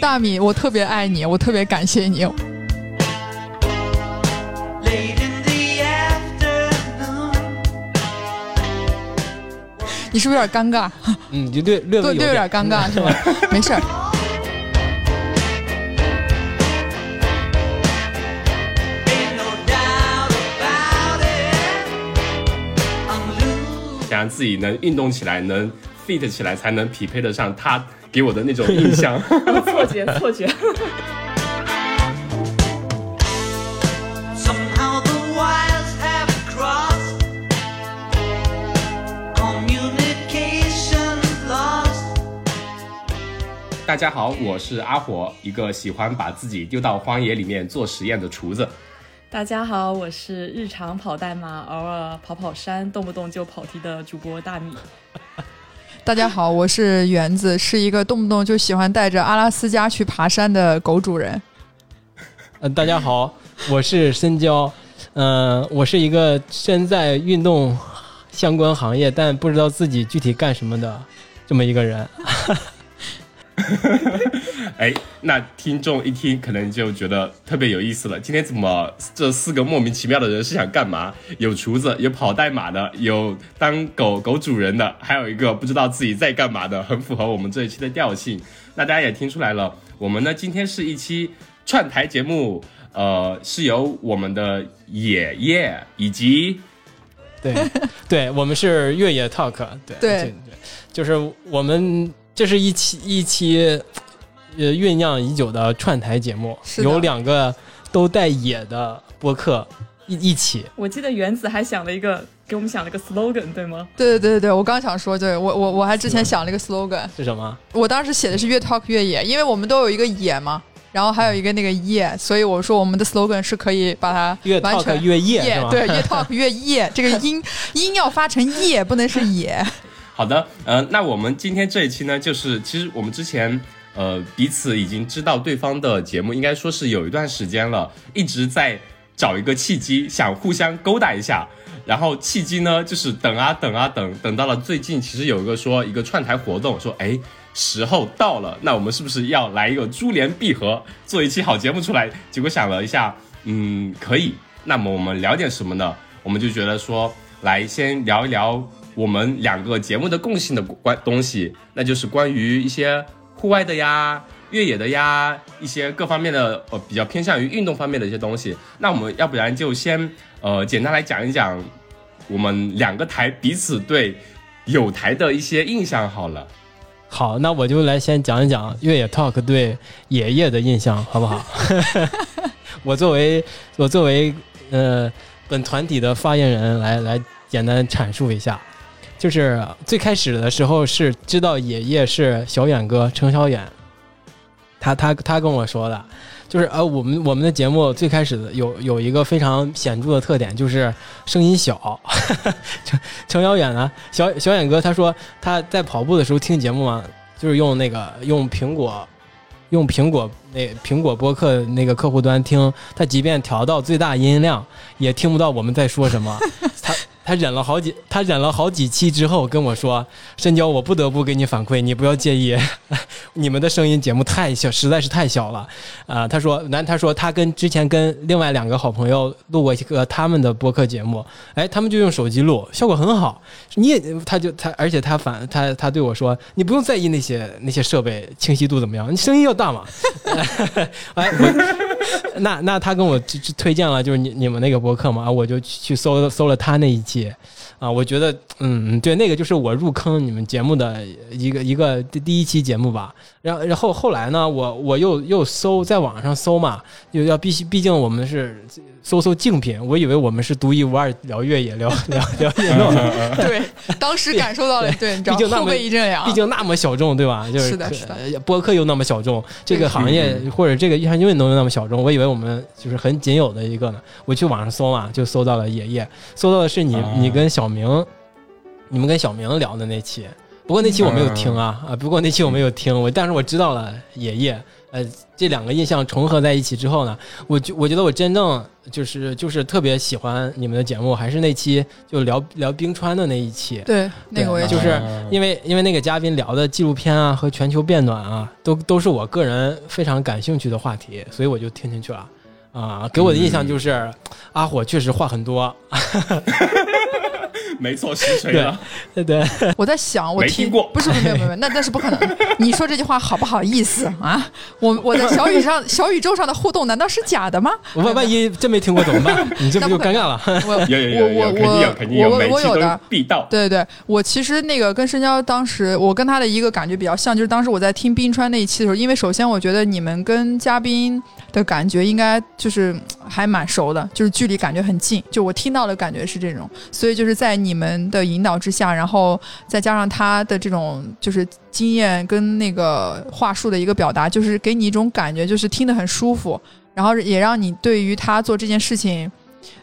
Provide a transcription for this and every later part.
大米，我特别爱你，我特别感谢你。你是不是有点尴尬？嗯，就略略对对，有点尴尬 是吧？没事儿。想让自己能运动起来，能 fit 起来，才能匹配得上他给我的那种印象。错觉，错觉。大家好，我是阿火，一个喜欢把自己丢到荒野里面做实验的厨子。大家好，我是日常跑代码，偶尔跑跑山，动不动就跑题的主播大米。大家好，我是园子，是一个动不动就喜欢带着阿拉斯加去爬山的狗主人。嗯，大家好，我是深交，嗯，我是一个身在运动相关行业，但不知道自己具体干什么的这么一个人。哎，那听众一听可能就觉得特别有意思了。今天怎么这四个莫名其妙的人是想干嘛？有厨子，有跑代码的，有当狗狗主人的，还有一个不知道自己在干嘛的，很符合我们这一期的调性。那大家也听出来了，我们呢今天是一期串台节目，呃，是由我们的野爷以及对对，我们是越野 talk，对对对，就是我们。这是一期一期，呃，酝酿已久的串台节目，有两个都带野的播客一一起。我记得原子还想了一个，给我们想了个 slogan，对吗？对对对对对，我刚想说，对我我我还之前想了一个 slogan，是什么？我当时写的是越 talk 越野，因为我们都有一个野嘛，然后还有一个那个夜，所以我说我们的 slogan 是可以把它越 talk 越夜，对，越 talk 越夜，这个音 音要发成夜，不能是野。好的，呃，那我们今天这一期呢，就是其实我们之前呃彼此已经知道对方的节目，应该说是有一段时间了，一直在找一个契机，想互相勾搭一下。然后契机呢，就是等啊等啊等，等到了最近，其实有一个说一个串台活动，说哎时候到了，那我们是不是要来一个珠联璧合，做一期好节目出来？结果想了一下，嗯，可以。那么我们聊点什么呢？我们就觉得说，来先聊一聊。我们两个节目的共性的关东西，那就是关于一些户外的呀、越野的呀，一些各方面的呃比较偏向于运动方面的一些东西。那我们要不然就先呃简单来讲一讲我们两个台彼此对有台的一些印象好了。好，那我就来先讲一讲越野 talk 对爷爷的印象，好不好？我作为我作为呃本团体的发言人来来简单阐述一下。就是最开始的时候是知道爷爷是小远哥程小远，他他他跟我说的，就是呃我们我们的节目最开始的有有一个非常显著的特点就是声音小，程程小远呢小小远哥他说他在跑步的时候听节目嘛，就是用那个用苹果用苹果那苹果播客那个客户端听，他即便调到最大音量也听不到我们在说什么，他。他忍了好几，他忍了好几期之后跟我说：“深交，我不得不给你反馈，你不要介意，你们的声音节目太小，实在是太小了。”啊，他说，男，他说他跟之前跟另外两个好朋友录过一个他们的播客节目，哎，他们就用手机录，效果很好。你也，他就他，而且他反他他对我说：“你不用在意那些那些设备清晰度怎么样，你声音要大嘛。”哎，那那他跟我推荐了就是你你们那个博客嘛，我就去搜搜了他那一期。啊，我觉得，嗯，对，那个就是我入坑你们节目的一个一个第第一期节目吧。然后，然后后来呢，我我又又搜在网上搜嘛，又要必须，毕竟我们是。搜搜竞品，我以为我们是独一无二聊越野、聊 聊聊运动。对，当时感受到了，对，毕竟那么一阵凉，毕竟那么小众，对吧？就是是的，是的。播客又那么小众，这个行业或者这个运动又那么小众，我以为我们就是很仅有的一个呢。我去网上搜嘛，就搜到了爷爷，搜到的是你，你跟小明，你们跟小明聊的那期。不过那期我没有听啊啊！不过那期我没有听，我但是我知道了爷爷。呃，这两个印象重合在一起之后呢，我觉我觉得我真正就是就是特别喜欢你们的节目，还是那期就聊聊冰川的那一期。对，那个我也就是啊因为因为那个嘉宾聊的纪录片啊和全球变暖啊，都都是我个人非常感兴趣的话题，所以我就听进去了。啊，给我的印象就是、阿火确实话很多，没错，实锤了。对对，我在想，我没听过不是不是没有没有，那那是不可能。你说这句话好不好意思啊？我我在小宇上 小宇宙上的互动难道是假的吗？万万一真没听过怎么办？你这不就尴尬了？我有有有有，我肯定有，我我每期都我有的。必到。对对对，我其实那个跟深交当时，我跟他的一个感觉比较像，就是当时我在听冰川那一期的时候，因为首先我觉得你们跟嘉宾的感觉应该就是嗯还蛮熟的，就是距离感觉很近，就我听到的感觉是这种，所以就是在你你们的引导之下，然后再加上他的这种就是经验跟那个话术的一个表达，就是给你一种感觉，就是听得很舒服，然后也让你对于他做这件事情，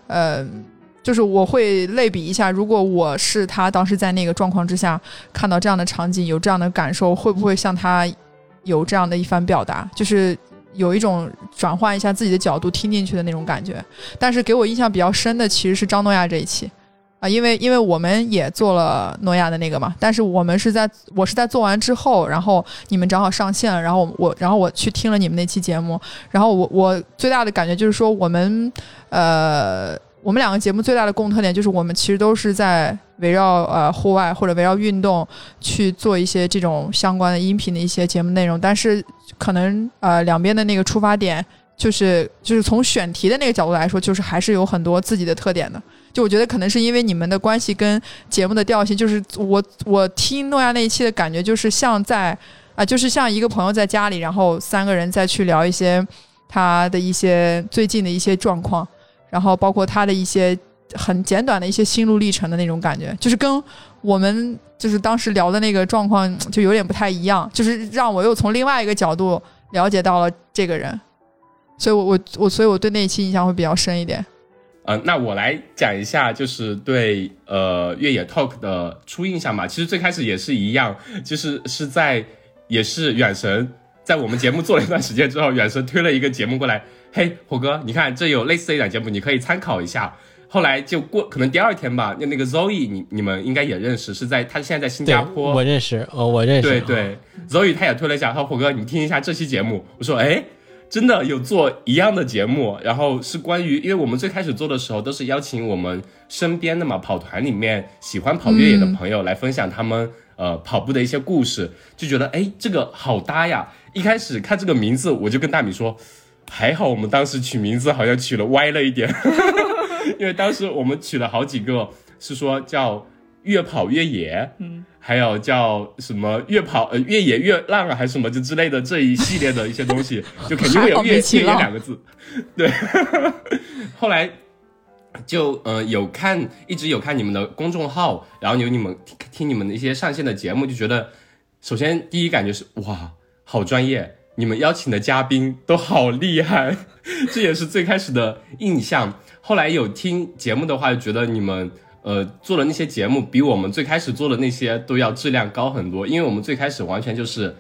呃。就是我会类比一下，如果我是他当时在那个状况之下看到这样的场景，有这样的感受，会不会像他有这样的一番表达？就是有一种转换一下自己的角度听进去的那种感觉。但是给我印象比较深的其实是张诺亚这一期啊，因为因为我们也做了诺亚的那个嘛，但是我们是在我是在做完之后，然后你们正好上线，然后我然后我去听了你们那期节目，然后我我最大的感觉就是说我们呃。我们两个节目最大的共特点就是，我们其实都是在围绕呃户外或者围绕运动去做一些这种相关的音频的一些节目内容，但是可能呃两边的那个出发点就是就是从选题的那个角度来说，就是还是有很多自己的特点的。就我觉得可能是因为你们的关系跟节目的调性，就是我我听诺亚那一期的感觉就是像在啊、就是像一个朋友在家里，然后三个人再去聊一些他的一些最近的一些状况。然后包括他的一些很简短的一些心路历程的那种感觉，就是跟我们就是当时聊的那个状况就有点不太一样，就是让我又从另外一个角度了解到了这个人，所以我我我所以我对那一期印象会比较深一点。呃，那我来讲一下，就是对呃越野 Talk 的初印象吧。其实最开始也是一样，就是是在也是远神在我们节目做了一段时间之后，远神推了一个节目过来，嘿，火哥，你看这有类似的一档节目，你可以参考一下。后来就过，可能第二天吧，那那个 Zoe，你你们应该也认识，是在他现在在新加，坡，我认识，哦，我认识，对对，Zoe 他也推了一下，他说火哥，你听一下这期节目。我说，哎，真的有做一样的节目，然后是关于，因为我们最开始做的时候都是邀请我们身边的嘛跑团里面喜欢跑越野的朋友来分享他们、呃跑步的一些故事，就觉得哎这个好搭呀。一开始看这个名字，我就跟大米说，还好我们当时取名字好像取了歪了一点，因为当时我们取了好几个，是说叫越跑越野，嗯，还有叫什么越跑呃越野越浪啊，还是什么就之类的这一系列的一些东西，就肯定会有越越野两个字，对。后来就呃有看，一直有看你们的公众号，然后有你们听听你们的一些上线的节目，就觉得首先第一感觉是哇，好专业，你们邀请的嘉宾都好厉害，这也是最开始的印象。后来有听节目的话，就觉得你们呃做的那些节目比我们最开始做的那些都要质量高很多，因为我们最开始完全就是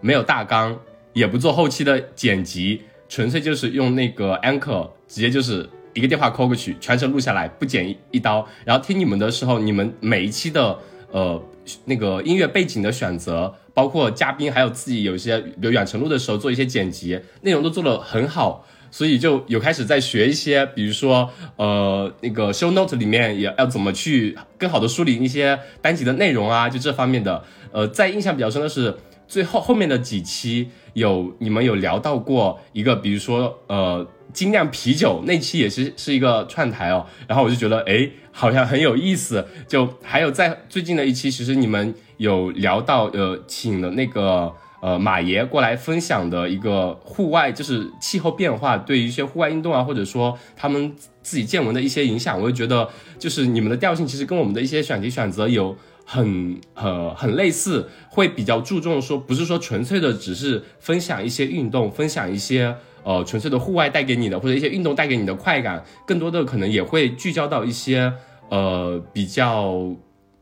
没有大纲，也不做后期的剪辑，纯粹就是用那个 Anchor 直接就是一个电话 call 过去，全程录下来，不剪一一刀。然后听你们的时候，你们每一期的呃那个音乐背景的选择，包括嘉宾，还有自己有一些，比如远程录的时候做一些剪辑，内容都做得很好。所以就有开始在学一些，比如说，呃，那个 show note 里面也要怎么去更好的梳理一些单集的内容啊，就这方面的。呃，在印象比较深的是最后后面的几期有你们有聊到过一个，比如说呃精酿啤酒那期也是是一个串台哦，然后我就觉得诶好像很有意思。就还有在最近的一期，其实你们有聊到呃请了那个。呃，马爷过来分享的一个户外，就是气候变化对于一些户外运动啊，或者说他们自己见闻的一些影响，我就觉得就是你们的调性其实跟我们的一些选题选择有很 呃很类似，会比较注重说不是说纯粹的只是分享一些运动，分享一些呃纯粹的户外带给你的或者一些运动带给你的快感，更多的可能也会聚焦到一些呃比较。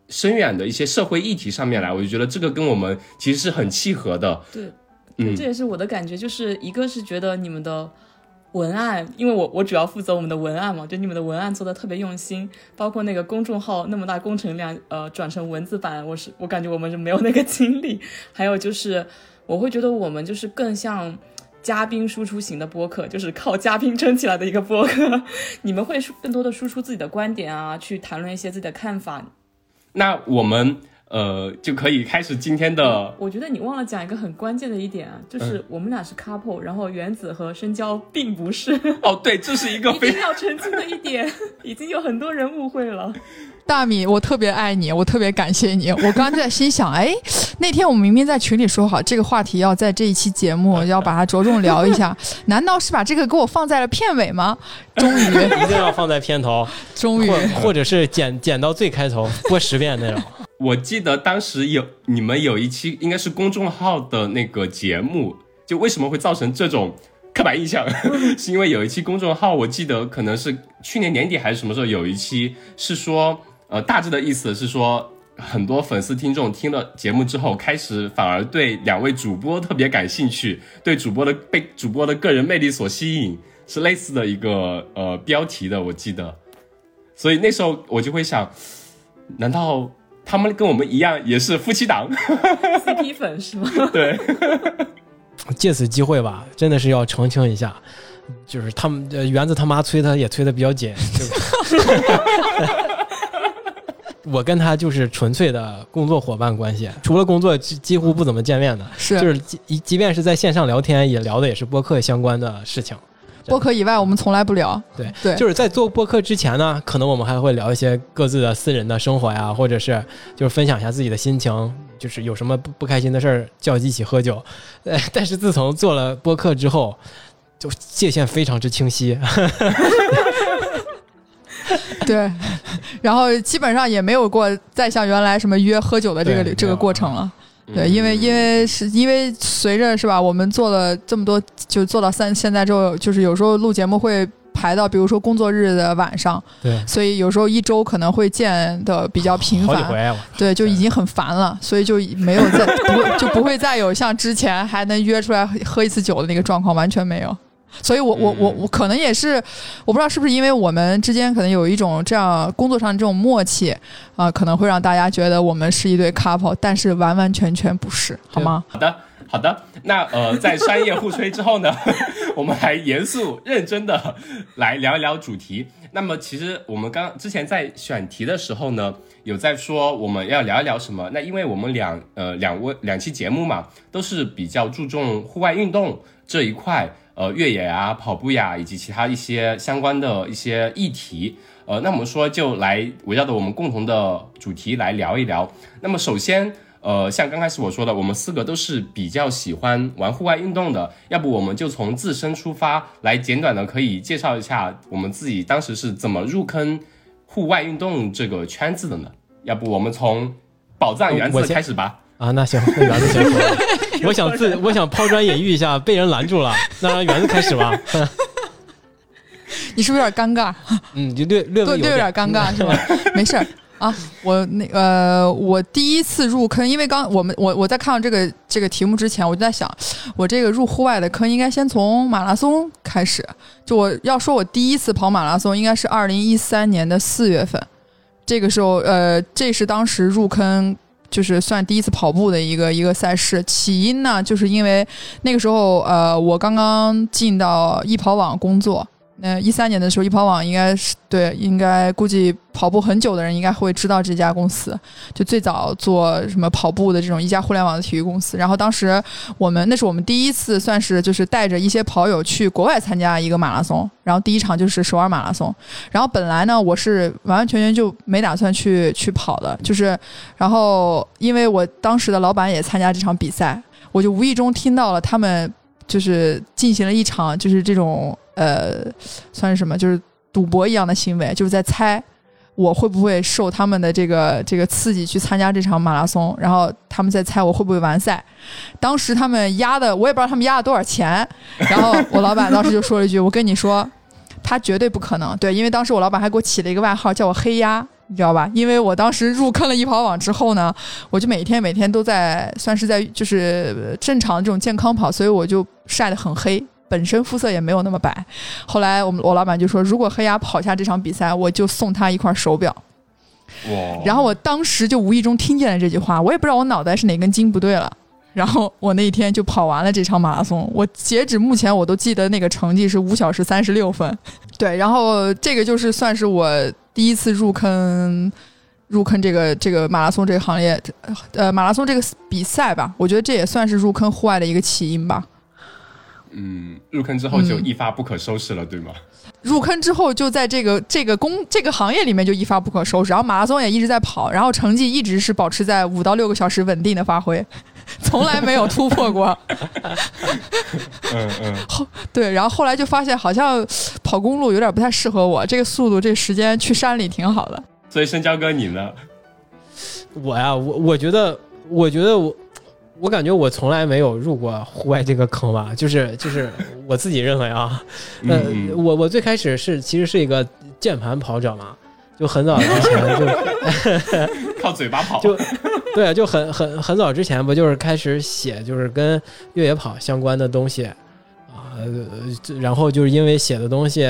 深远的一些社会议题上面来，我就觉得这个跟我们其实是很契合的。对，嗯这也是我的感觉，就是一个是觉得你们的文案，因为我我主要负责我们的文案嘛，就你们的文案做的特别用心，包括那个公众号那么大工程量，呃，转成文字版，我是我感觉我们是没有那个精力。还有就是，我会觉得我们就是更像。嘉宾输出型的播客，就是靠嘉宾撑起来的一个播客。你们会输更多的输出自己的观点啊，去谈论一些自己的看法。那我们呃就可以开始今天的我觉得你忘了讲一个很关键的一点啊，就是我们俩是 couple，、然后原子和深交并不是，哦，对，这是一个一 非常要澄清的一点，已经有很多人误会了。大米，我特别爱你，我特别感谢你。我刚在心想，哎，那天我们明明在群里说好这个话题要在这一期节目 要把它着重聊一下，难道是把这个给我放在了片尾吗？终于，一定要放在片头，终于或，或者是剪剪到最开头播十遍那种。我记得当时有你们有一期应该是公众号的那个节目，就为什么会造成这种刻板印象，是因为有一期公众号，我记得可能是去年年底还是什么时候有一期是说，呃，大致的意思是说。很多粉丝听众听了节目之后，开始反而对两位主播特别感兴趣，对主播的被主播的个人魅力所吸引，是类似的一个呃标题的，我记得。所以那时候我就会想，难道他们跟我们一样也是夫妻档？CP 粉是吗？对，借此机会吧，真的是要澄清一下，就是他们呃园子他妈催他也催的比较紧，这个 我跟他就是纯粹的工作伙伴关系，除了工作几几乎不怎么见面的，是就是即即便是在线上聊天，也聊的也是播客相关的事情。播客以外我们从来不聊。对对，就是在做播客之前呢，可能我们还会聊一些各自的私人的生活呀，或者是就是分享一下自己的心情，就是有什么不不开心的事儿叫一起喝酒。呃，但是自从做了播客之后，就界限非常之清晰。对，然后基本上也没有过再像原来什么约喝酒的这个这个过程了。对，嗯因为因为是因为随着是吧，我们做了这么多，就做到三现在之后，就是有时候录节目会排到，比如说工作日的晚上，对，所以有时候一周可能会见的比较频繁，对，就已经很烦了，所以就没有再不会就不会再有像之前还能约出来喝一次酒的那个状况，完全没有。所以我，我我我可能也是，我不知道是不是因为我们之间可能有一种这样工作上这种默契啊、可能会让大家觉得我们是一对 couple，但是完完全全不是，好吗？好的，好的。那呃，在商业互吹之后呢，我们还严肃认真的来聊一聊主题。那么，其实我们刚之前在选题的时候呢，有在说我们要聊一聊什么。那因为我们两呃两位两期节目嘛，都是比较注重户外运动这一块，呃，越野啊、跑步呀，以及其他一些相关的一些议题。呃，那我们说就来围绕着我们共同的主题来聊一聊。那么首先，呃，像刚开始我说的，我们四个都是比较喜欢玩户外运动的，要不我们就从自身出发，来简短的可以介绍一下我们自己当时是怎么入坑户外运动这个圈子的呢？要不我们从宝藏原子开始吧。啊，那行，那园子先说。我想自 我想抛砖引玉一下，被人拦住了，那让园子开始吧。你是不是有点尴尬？嗯，就略略微对对，有点尴尬是吧？没事儿啊，我那呃，我第一次入坑，因为刚我们我我在看到这个这个题目之前，我就在想，我这个入户外的坑应该先从马拉松开始。就我要说，我第一次跑马拉松应该是二零一三年的四月份，这个时候呃，这是当时入坑。就是算第一次跑步的一个一个赛事，起因呢，就是因为那个时候，呃，我刚刚进到易跑网工作，呃，一三年的时候，易跑网应该是对，应该估计跑步很久的人应该会知道这家公司，就最早做什么跑步的这种一家互联网的体育公司。然后当时我们那是我们第一次算是就是带着一些跑友去国外参加一个马拉松，然后第一场就是首尔马拉松。然后本来呢，我是完完全全就没打算去去跑的，就是然后因为我当时的老板也参加这场比赛，我就无意中听到了他们就是进行了一场就是这种呃算是什么，就是赌博一样的行为，就是在猜我会不会受他们的这个这个刺激去参加这场马拉松，然后他们在猜我会不会完赛。当时他们压的，我也不知道他们压了多少钱，然后我老板当时就说了一句：“我跟你说。”他绝对不可能，对，因为当时我老板还给我起了一个外号，叫我黑鸭，你知道吧？因为我当时入坑了易跑网之后呢，我就每天每天都在算是在就是正常的这种健康跑，所以我就晒得很黑，本身肤色也没有那么白。后来我们我老板就说，如果黑鸭跑下这场比赛，我就送他一块手表。哇！然后我当时就无意中听见了这句话，我也不知道我脑袋是哪根筋不对了。然后我那一天就跑完了这场马拉松，我截止目前我都记得那个成绩是五小时三十六分。对，然后这个就是算是我第一次入坑，入坑这个这个马拉松这个行业，呃，马拉松这个比赛吧，我觉得这也算是入坑户外的一个起因吧。嗯，入坑之后就一发不可收拾了，对吗？入坑之后就在这个这个工这个行业里面就一发不可收拾，然后马拉松也一直在跑，然后成绩一直是保持在五到六个小时稳定的发挥，从来没有突破过。嗯嗯，后对，然后后来就发现好像跑公路有点不太适合我，这个速度这时间去山里挺好的。所以深交哥你呢？我呀，我我觉得，我觉得我。我感觉我从来没有入过户外这个坑吧，就是就是我自己认为啊，呃，我我最开始是其实是一个键盘跑者嘛，就很早之前就 靠嘴巴跑，就对，就很很很早之前不就是开始写就是跟越野跑相关的东西啊，然后就是因为写的东西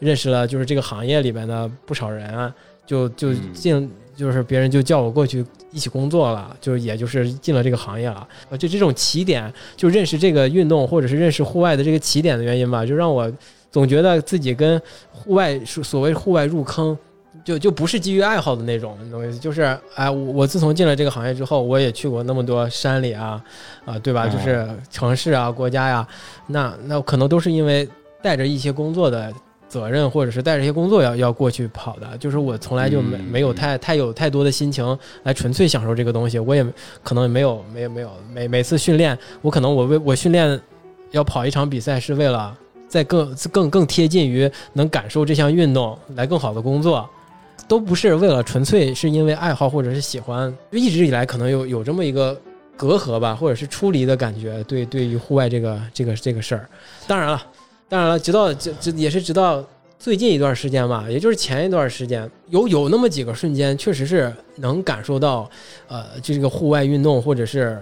认识了就是这个行业里边的不少人，就就进。就是别人就叫我过去一起工作了，就也就是进了这个行业了。就这种起点，就认识这个运动或者是认识户外的这个起点的原因吧，就让我总觉得自己跟户外所谓户外入坑，就就不是基于爱好的那种你懂意思。就是哎，我自从进了这个行业之后，我也去过那么多山里啊，啊，对吧？就是城市啊，国家呀，那那可能都是因为带着一些工作的。责任或者是带着一些工作要要过去跑的，就是我从来就没没有太太有太多的心情来纯粹享受这个东西，我也可能没有没有没有每每次训练，我可能我为我训练要跑一场比赛是为了在更更更贴近于能感受这项运动来更好的工作，都不是为了纯粹是因为爱好或者是喜欢，一直以来可能有有这么一个隔阂吧，或者是出离的感觉，对对于户外这个这个这个事儿，当然了。当然了，直到这这也是直到最近一段时间吧，也就是前一段时间，有有那么几个瞬间，确实是能感受到，呃，就这个户外运动，或者是，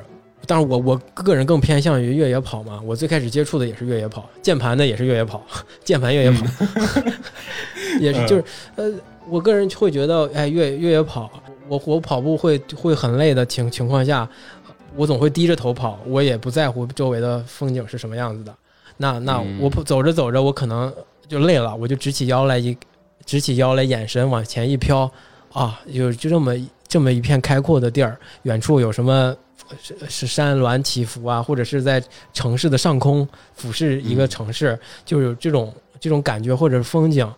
当然我我个人更偏向于越野跑嘛，我最开始接触的也是越野跑，键盘的也是越野跑，键盘越野跑，也是就是呃，我个人会觉得，哎，越越野跑，我我跑步会会很累的情情况下，我总会低着头跑，我也不在乎周围的风景是什么样子的。那那我走着走着，我可能就累了，我就直起腰来一，直起腰来，眼神往前一飘，啊，就就这么这么一片开阔的地儿，远处有什么是是山峦起伏啊，或者是在城市的上空俯视一个城市，就有这种这种感觉或者是风景，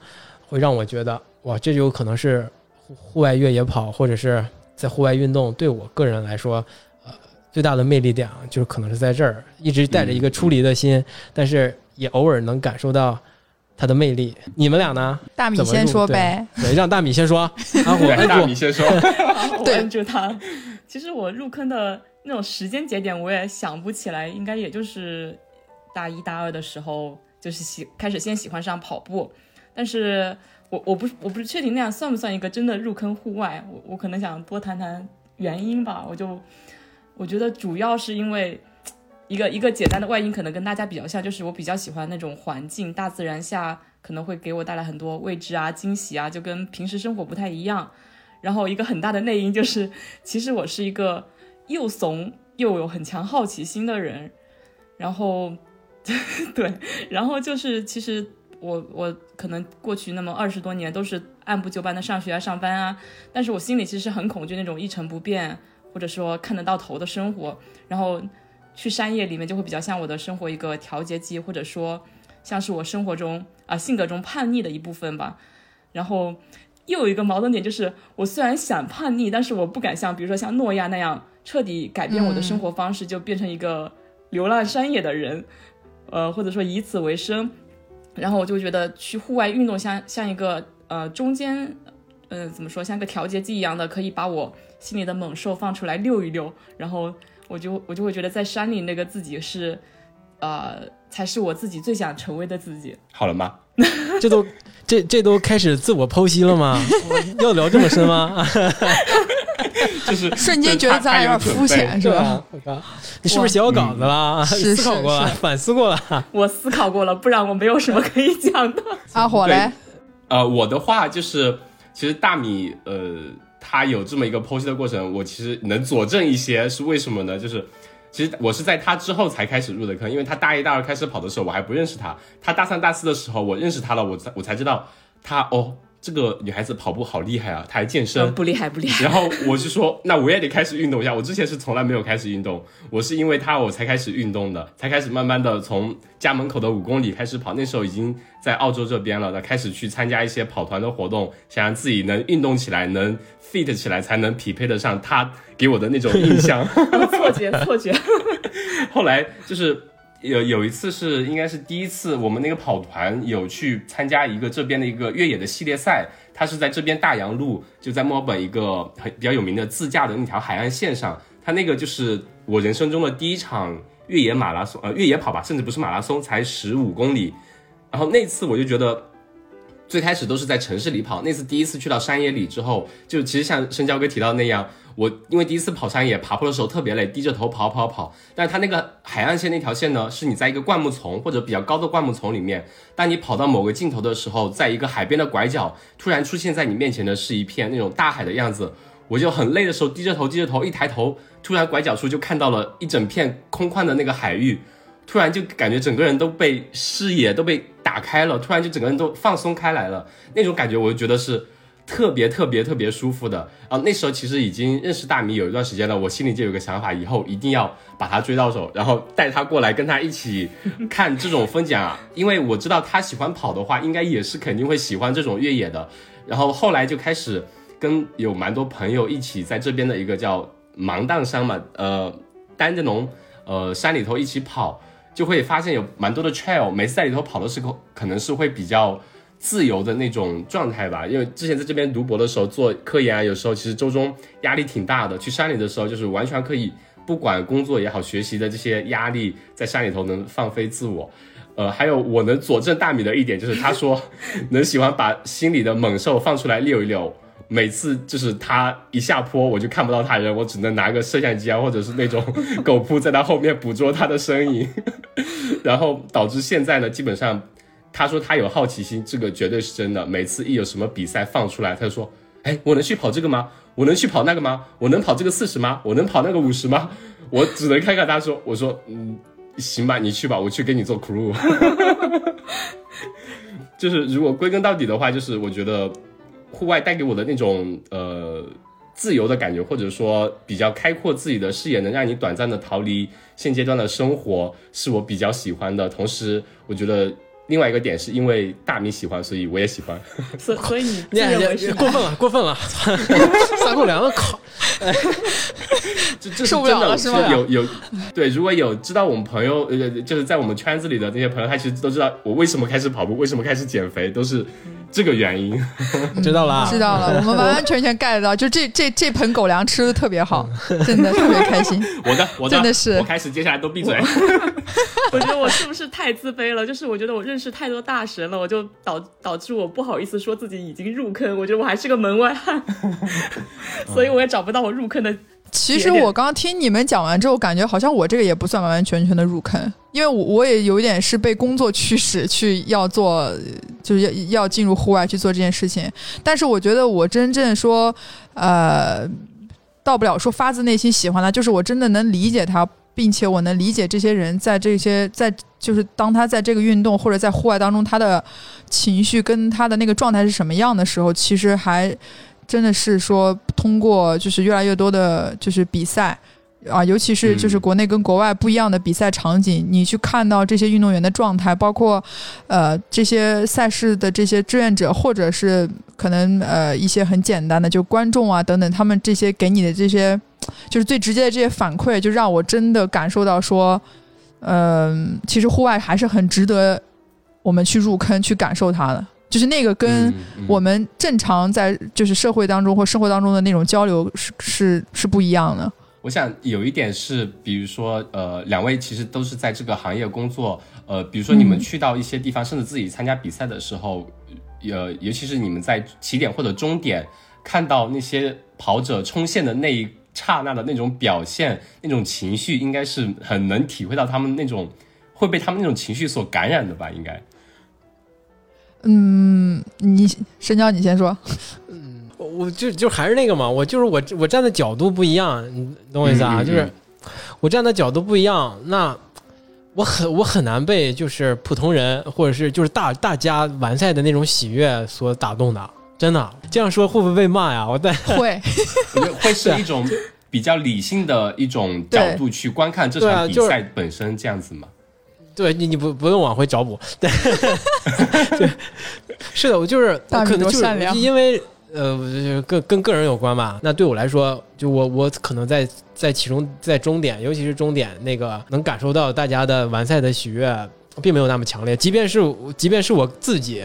会让我觉得哇，这就有可能是户外越野跑或者是在户外运动对我个人来说。最大的魅力点啊，就是可能是在这儿，一直带着一个出离的心，但是也偶尔能感受到它的魅力。你们俩呢？大米先说呗，对，让大米先说。啊，我大米先说。我摁住他。其实我入坑的那种时间节点，我也想不起来，应该也就是大一大二的时候，就是喜开始先喜欢上跑步。但是我我不我不是确定那样算不算一个真的入坑户外。我我可能想多谈谈原因吧，我就。我觉得主要是因为一个一个简单的外因，可能跟大家比较像，就是我比较喜欢那种环境，大自然下可能会给我带来很多未知啊、惊喜啊，就跟平时生活不太一样。然后一个很大的内因就是，其实我是一个又怂又有很强好奇心的人。然后，对，然后就是其实我我可能过去那么二十多年都是按部就班的上学啊、上班啊，但是我心里其实很恐惧那种一成不变。或者说看得到头的生活，然后去山野里面就会比较像我的生活一个调节剂，或者说像是我生活中啊性格中叛逆的一部分吧。然后又有一个矛盾点就是，我虽然想叛逆，但是我不敢像比如说像诺亚那样彻底改变我的生活方式，就变成一个流浪山野的人，呃，或者说以此为生。然后我就觉得去户外运动像像一个呃中间，呃怎么说像个调节剂一样的，可以把我。心里的猛兽放出来溜一溜，然后我就我就会觉得在山里那个自己是，呃，才是我自己最想成为的自己。好了吗？这都这这都开始自我剖析了吗？要聊这么深吗？就是瞬间觉得咱俩有点肤浅，是吧？你是不是写好稿子了？是思考过了，是反思过了。我思考过了，不然我没有什么可以讲的。阿火嘞，呃，我的话就是，其实大米呃，他有这么一个剖析的过程，我其实能佐证一些，是为什么呢？就是。其实我是在他之后才开始入的坑，因为他大一、大二开始跑的时候，我还不认识他。他大三、大四的时候，我认识他了，我才我才知道他哦，这个女孩子跑步好厉害啊，她还健身，不厉害，不厉害。然后我就说，那我也得开始运动一下。我之前是从来没有开始运动，我是因为她我才开始运动的，才开始慢慢的从家门口的五公里开始跑。那时候已经在澳洲这边了，那开始去参加一些跑团的活动，想让自己能运动起来，能 fit 起来，才能匹配得上她给我的那种印象。错觉，错觉。后来就是有有一次是应该是第一次，我们那个跑团有去参加一个这边的一个越野的系列赛，它是在这边大洋路，就在墨尔本一个很比较有名的自驾的那条海岸线上，它那个就是我人生中的第一场越野马拉松，呃，越野跑吧，甚至不是马拉松，才十五公里。然后那次我就觉得。最开始都是在城市里跑，那次第一次去到山野里之后，就其实像深交哥提到那样，我因为第一次跑山野，爬坡的时候特别累，低着头跑跑跑。但是它那个海岸线那条线呢，是你在一个灌木丛或者比较高的灌木丛里面，当你跑到某个尽头的时候，在一个海边的拐角，突然出现在你面前的是一片那种大海的样子。我就很累的时候，低着头低着头，一抬头，突然拐角处就看到了一整片空旷的那个海域。突然就感觉整个人都被视野都被打开了，突然就整个人都放松开来了，那种感觉我就觉得是特别特别特别舒服的啊！那时候其实已经认识大米有一段时间了，我心里就有个想法，以后一定要把他追到手，然后带他过来跟他一起看这种风景啊！因为我知道他喜欢跑的话，应该也是肯定会喜欢这种越野的。然后后来就开始跟有蛮多朋友一起在这边的一个叫芒砀山嘛，呃，丹德农呃山里头一起跑。就会发现有蛮多的 trail，每次在里头跑的时候，可能是会比较自由的那种状态吧。因为之前在这边读博的时候做科研啊，有时候其实周中压力挺大的。去山里的时候，就是完全可以不管工作也好，学习的这些压力，在山里头能放飞自我。呃，还有我能佐证大米的一点就是，他说能喜欢把心里的猛兽放出来遛一遛。每次就是他一下坡，我就看不到他人，我只能拿个摄像机啊，或者是那种 狗扑在他后面捕捉他的身影，然后导致现在呢，基本上他说他有好奇心，这个绝对是真的。每次一有什么比赛放出来，他就说：“哎，我能去跑这个吗？我能去跑那个吗？我能跑这个四十吗？我能跑那个五十吗？”我只能看看他说：“我说，嗯，行吧，你去吧，我去给你做 crew。”就是如果归根到底的话，就是我觉得。户外带给我的那种呃自由的感觉，或者说比较开阔自己的视野，能让你短暂的逃离现阶段的生活，是我比较喜欢的。同时，我觉得另外一个点是因为大米喜欢，所以我也喜欢。所所以你 你你过分了，过分了，撒狗粮，靠！这这受不了了是吗？有有对，如果有知道我们朋友呃，就是在我们圈子里的那些朋友，他其实都知道我为什么开始跑步，为什么开始减肥，都是。这个原因 知道啦，知道了，我们完完全全 get 到，就这这这盆狗粮吃的特别好，真的特别开心。我的，我的，真的是，我开始接下来都闭嘴。我觉得我是不是太自卑了？就是我觉得我认识太多大神了，我就导导致我不好意思说自己已经入坑。我觉得我还是个门外汉，所以我也找不到我入坑的。其实我刚听你们讲完之后，感觉好像我这个也不算完完全全的入坑，因为我我也有一点是被工作驱使去要做，就是要要进入户外去做这件事情。但是我觉得我真正说，呃，到不了说发自内心喜欢他，就是我真的能理解他，并且我能理解这些人在这些在就是当他在这个运动或者在户外当中，他的情绪跟他的那个状态是什么样的时候，其实还。真的是说，通过就是越来越多的，就是比赛啊，尤其是就是国内跟国外不一样的比赛场景，你去看到这些运动员的状态，包括呃这些赛事的这些志愿者，或者是可能呃一些很简单的就观众啊等等，他们这些给你的这些就是最直接的这些反馈，就让我真的感受到说，嗯，其实户外还是很值得我们去入坑去感受它的。就是那个跟我们正常在就是社会当中或生活当中的那种交流是是是不一样的。我想有一点是，比如说呃，两位其实都是在这个行业工作，呃，比如说你们去到一些地方，甚至自己参加比赛的时候，呃，尤其是你们在起点或者终点看到那些跑者冲线的那一刹那的那种表现、那种情绪，应该是很能体会到他们那种会被他们那种情绪所感染的吧？应该。嗯，你深交你先说。嗯我就就还是那个嘛，我就是我我站的角度不一样，你懂我意思啊？嗯嗯嗯就是我站的角度不一样，那我很我很难被就是普通人或者是就是大大家完赛的那种喜悦所打动的，真的这样说会不会被骂呀？我在 会，会是一种比较理性的一种角度去观看这场比赛本身，这样子嘛。对你你不不用往回找补，对对，是的，我就是可能就是因为呃就是跟跟个人有关吧。那对我来说，就我我可能在在其中在终点，尤其是终点那个能感受到大家的完赛的喜悦，并没有那么强烈。即便是即便是我自己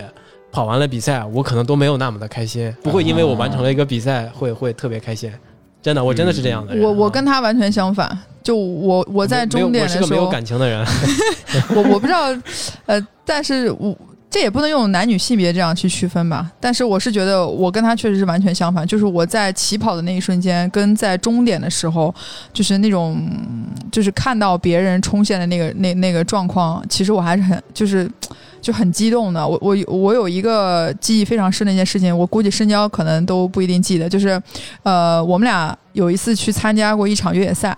跑完了比赛，我可能都没有那么的开心，不会因为我完成了一个比赛会会特别开心。真的，我真的是这样的人。我我啊跟他完全相反。就我我在终点我是个没有的时候，感情的人。我我不知道，呃，但是我这也不能用男女性别这样去区分吧。但是我是觉得我跟他确实是完全相反，就是我在起跑的那一瞬间，跟在终点的时候，就是那种就是看到别人冲线的那个那那个状况，其实我还是很就是。就很激动的，我我我有一个记忆非常深的一件事情，我估计深交可能都不一定记得，就是，呃，我们俩有一次去参加过一场越野赛，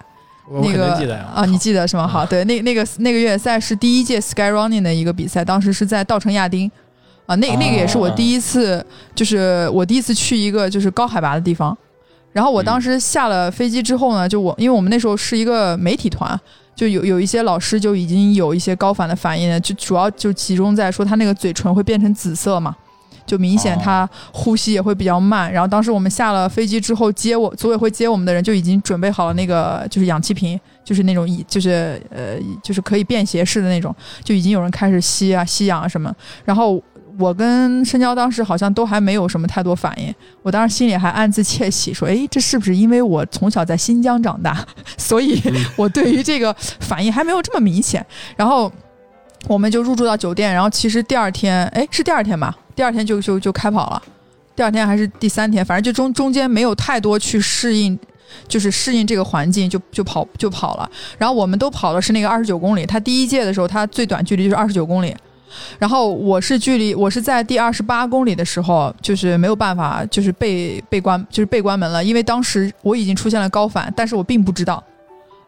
那个。啊，你记得是吗？好，对，那那个那个越野赛是第一届 Sky Running 的一个比赛，当时是在稻城亚丁，啊，那那个也是我第一次，就是我第一次去一个就是高海拔的地方。然后我当时下了飞机之后呢，就我因为我们那时候是一个媒体团，就有有一些老师就已经有一些高反的反应了，就主要就集中在说他那个嘴唇会变成紫色嘛。就明显他呼吸也会比较慢，然后当时我们下了飞机之后接我组委会接我们的人就已经准备好了那个就是氧气瓶，就是那种就是呃就是可以便携式的那种，就已经有人开始吸啊吸氧啊什么，然后我跟深交当时好像都还没有什么太多反应，我当时心里还暗自窃喜，说诶这是不是因为我从小在新疆长大，所以我对于这个反应还没有这么明显，然后。我们就入住到酒店，然后其实第二天，哎，是第二天吧？第二天就就就开跑了，第二天还是第三天，反正就中中间没有太多去适应，就是适应这个环境，就就跑就跑了。然后我们都跑的是那个二十九公里，他第一届的时候，他最短距离就是二十九公里。然后我是距离我是在第二十八公里的时候，就是没有办法，就是被被关，就是被关门了，因为当时我已经出现了高反，但是我并不知道。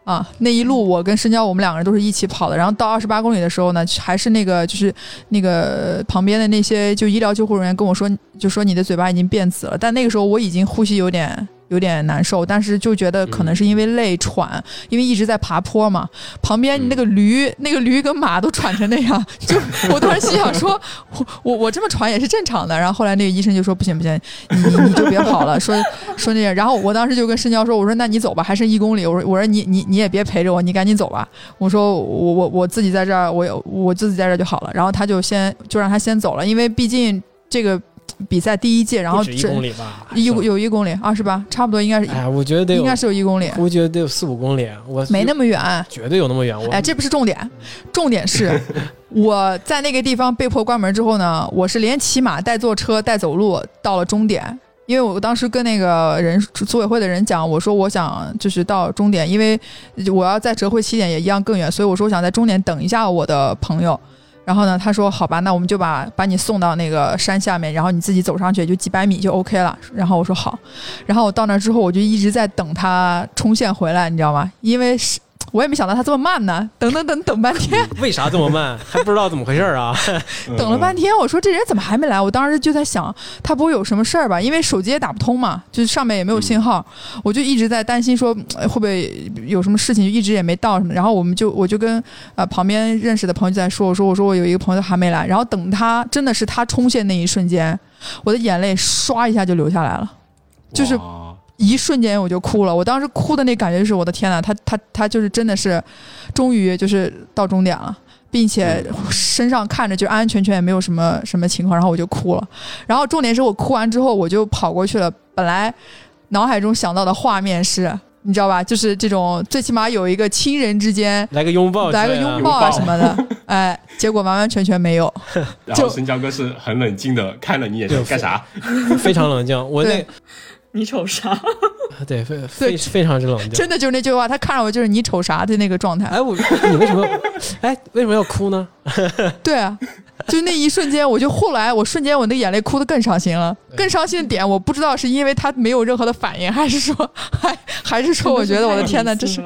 啊，那一路我跟申娇我们两个人都是一起跑的，然后到二十八公里的时候呢，还是那个就是那个旁边的那些就医疗救护人员跟我说，就说你的嘴巴已经变紫了，但那个时候我已经呼吸有点有点难受，但是就觉得可能是因为累喘，因为一直在爬坡嘛，旁边那个驴那个驴跟马都喘成那样，就我当时心想说，我我我这么喘也是正常的，然后后来那个医生就说不行不行，你你你就别跑了，说说那样，然后我当时就跟申娇说，我说那你走吧，还剩一公里，我说我说你你你也别陪着我，你赶紧走吧，我说我我我自己在这儿，我有我自己在这儿就好了，然后他就先就让他先走了，因为毕竟这个比赛第一届，然后一这公里吧？一有一公里二十八，差不多应该是哎，我觉得得有应该是有一公里，我觉得得有四五公里，我没那么远。绝对有那么远。我哎，这不是重点，重点是 我在那个地方被迫关门之后呢，我是连骑马带坐车带走路到了终点。因为我当时跟那个人组委会的人讲，我说我想就是到终点，因为我要在折回起点也一样更远，所以我说我想在终点等一下我的朋友。然后呢，他说好吧，那我们就把把你送到那个山下面，然后你自己走上去，就几百米就 OK 了。然后我说好，然后我到那之后，我就一直在等他冲线回来，你知道吗？因为是我也没想到他这么慢呢，等等等等半天，为啥这么慢？还不知道怎么回事儿啊？等了半天，我说这人怎么还没来？我当时就在想，他不会有什么事儿吧？因为手机也打不通嘛，就是上面也没有信号，我就一直在担心说呃会不会有什么事情，就一直也没到什么。然后我们就我就跟呃旁边认识的朋友在说，我说我说我有一个朋友还没来，然后等他真的是他冲线那一瞬间，我的眼泪唰一下就流下来了。就是哇一瞬间我就哭了，我当时哭的那感觉就是我的天呐，他他他就是真的是，终于就是到终点了，并且身上看着就安安全全也没有什么什么情况，然后我就哭了。然后重点是我哭完之后我就跑过去了，本来脑海中想到的画面是，你知道吧，就是这种最起码有一个亲人之间来个拥抱，来个拥抱啊什么的，哎，结果完完全全没有。就 然后深交哥是很冷静的看了你一眼，干啥？非常冷静。我那对你瞅啥？对非非非常之冷静。真的就是那句话，他看着我就是你瞅啥的那个状态。哎，我 你为什么？哎，为什么要哭呢？对啊，就那一瞬间，我就后来我瞬间我那眼泪哭得更伤心了。更伤心的点，我不知道是因为他没有任何的反应，还是说还还是说我觉得我的天呐，这是？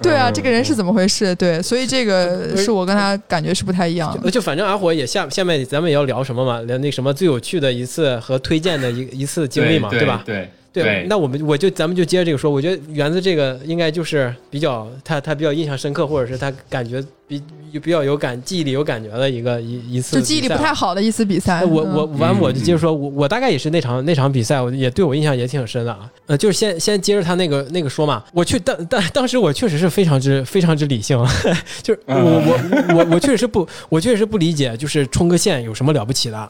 对啊，嗯这个人是怎么回事？对，所以这个是我跟他感觉是不太一样的。就就反正阿火也下下面咱们也要聊什么嘛？聊那什么最有趣的一次和推荐的一一次经历嘛，对吧？对对对，那我们我就咱们就接着这个说，我觉得园子这个应该就是比较他他比较印象深刻，或者是他感觉比比较有感记忆里有感觉的一个一一次就记忆力不太好的一次比赛，哎我嗯。我完嗯我就接着说，我我大概也是那场那场比赛，我也对我印象也挺深的啊。呃，就是先先接着他那个那个说嘛，我去当当当时我确实是非常之非常之理性，就是我我我我确实是不我确实是不理解，就是冲个线有什么了不起的，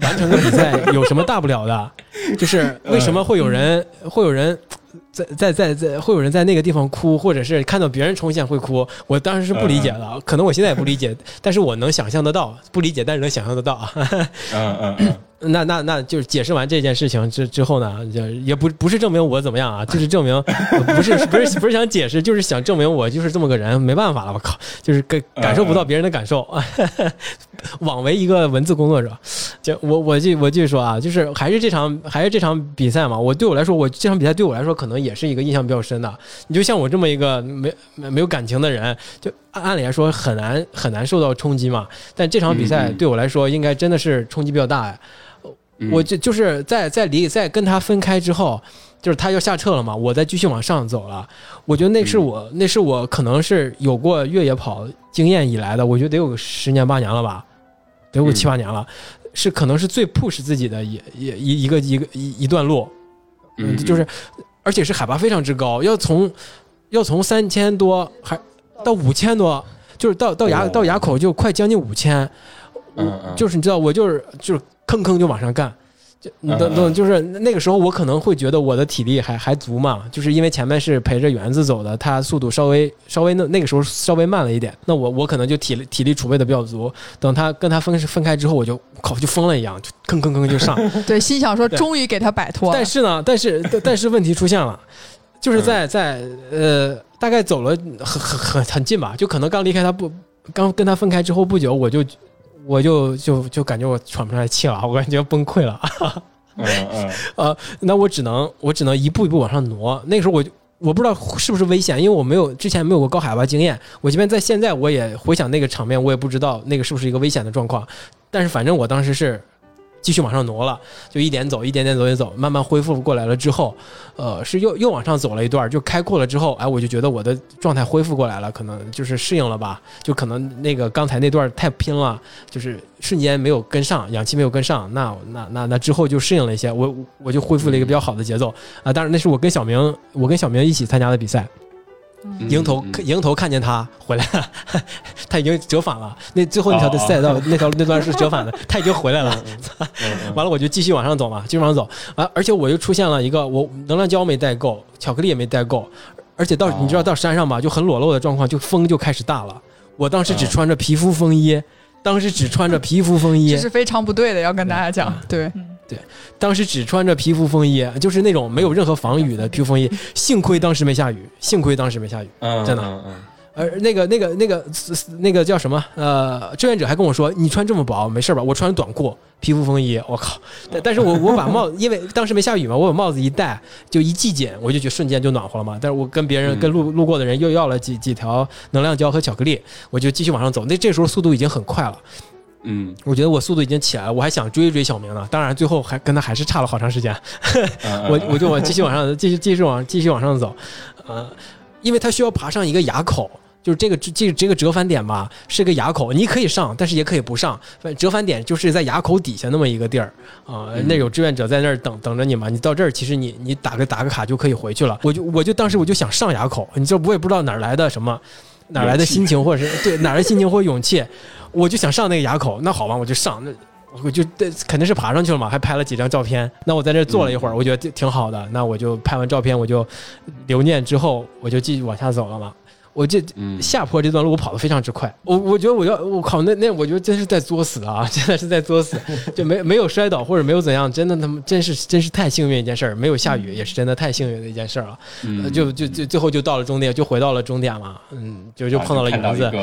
完成个比赛有什么大不了的，就是为什么会有人会有人。在在在在会有人在那个地方哭，或者是看到别人冲线会哭，我当时是不理解的，可能我现在也不理解，但是我能想象得到，不理解但是能想象得到啊。嗯嗯嗯，那那那就是解释完这件事情之之后呢，就也不不是证明我怎么样啊，就是证明呃不是不是不是想解释，就是想证明我就是这么个人，没办法了，我靠，就是感感受不到别人的感受，枉为一个文字工作者。就我我就我继续说啊，就是还是这场还是这场比赛嘛，我对我来说，我这场比赛对我来说可能也是一个印象比较深的。你就像我这么一个没没没有感情的人，就按按理来说很难很难受到冲击嘛。但这场比赛对我来说，应该真的是冲击比较大我就就是在在离在跟他分开之后，就是他要下撤了嘛，我再继续往上走了。我觉得那是我、那是我可能是有过越野跑经验以来的，我觉得得有个十年八年了吧，得有七八年了，是可能是最 push 自己的一一一一个一个一一段路，嗯。就是而且是海拔非常之高，要从要从三千多还到五千多，就是到到垭哦到崖口就快将近五千，嗯嗯就是你知道我就是就是吭吭就往上干。就你懂嗯嗯懂，就是那个时候我可能会觉得我的体力还还足嘛，就是因为前面是陪着园子走的，他速度稍微稍微那那个时候稍微慢了一点，那我我可能就体力体力储备的比较足。等他跟他分分开之后，我就靠就疯了一样，就吭吭吭就上。对，心想说终于给他摆脱了但。是呢，但是但但是问题出现了，就是在在呃大概走了很很很很近吧，就可能刚离开他不刚跟他分开之后不久，我就我就就就感觉我喘不上来气了，我感觉崩溃了。嗯嗯呃，那我只能我只能一步一步往上挪。那个时候我就我不知道是不是危险，因为我没有之前没有过高海拔经验。我即便在现在我也回想那个场面，我也不知道那个是不是一个危险的状况。但是反正我当时是继续往上挪了，就一点走，一点点走，一点走，慢慢恢复过来了之后，呃，是又又往上走了一段，就开阔了之后，哎，我就觉得我的状态恢复过来了，可能就是适应了吧，就可能那个刚才那段太拼了，就是瞬间没有跟上，氧气没有跟上，那那那那之后就适应了一些，我我就恢复了一个比较好的节奏啊。当然那是我跟小明，我跟小明一起参加的比赛，嗯迎头嗯迎头看见他回来了，他已经折返了，那最后那条的赛道那条那段是折返的，他已经回来了。嗯嗯 完了，我就继续往上走嘛，继续往上走啊！而且我又出现了一个，我能量胶没带够，巧克力也没带够，而且到、哦你知道到山上吧，就很裸露的状况，就风就开始大了。我当时只哦穿着皮肤风衣，当时只穿着皮肤风衣这，是非常不对的，要跟大家讲。对，当时只穿着皮肤风衣，就是那种没有任何防雨的皮肤风衣。幸亏当时没下雨，幸亏当时没下雨。嗯，真的嗯嗯而那个、那个、那个、那个叫什么？呃，志愿者还跟我说：“你穿这么薄，没事吧？”我穿短裤、皮肤风衣，我靠！但但是我我把帽子，因为当时没下雨嘛，我把帽子一戴，就一系紧，我就觉得瞬间就暖和了嘛。但是我跟别人、嗯跟路路过的人又要了几几条能量胶和巧克力，我就继续往上走。那这时候速度已经很快了，嗯我觉得我速度已经起来了，我还想追一追小明呢。当然最后还跟他还是差了好长时间。嗯，我我就往继续往上，继续继续往继续往上走，呃，因为他需要爬上一个垭口，就是这个这这个折返点吧，是个垭口，你可以上，但是也可以不上。反正折返点就是在垭口底下那么一个地儿啊、嗯那有志愿者在那儿等等着你嘛。你到这儿，其实你你打个打个卡就可以回去了。我就我就当时我就想上垭口，你知道我也不知道哪儿来的什么。哪儿来的心情，或者是对哪儿来的心情或勇气，我就想上那个垭口。那好吧，我就上。那我就对肯定是爬上去了嘛，还拍了几张照片。那我在这坐了一会儿，我觉得挺挺好的。那我就拍完照片，我就留念之后，我就继续往下走了嘛。我这嗯下坡这段路我跑得非常之快，我我觉得我要我靠那那我觉得真是在作死啊，真的是在作死，就没没有摔倒或者没有怎样，真的他妈真是真是太幸运一件事儿，没有下雨也是真的太幸运的一件事儿了，嗯呃就就就最后就到了终点，就回到了终点嘛，嗯，就就碰到了啊看到园子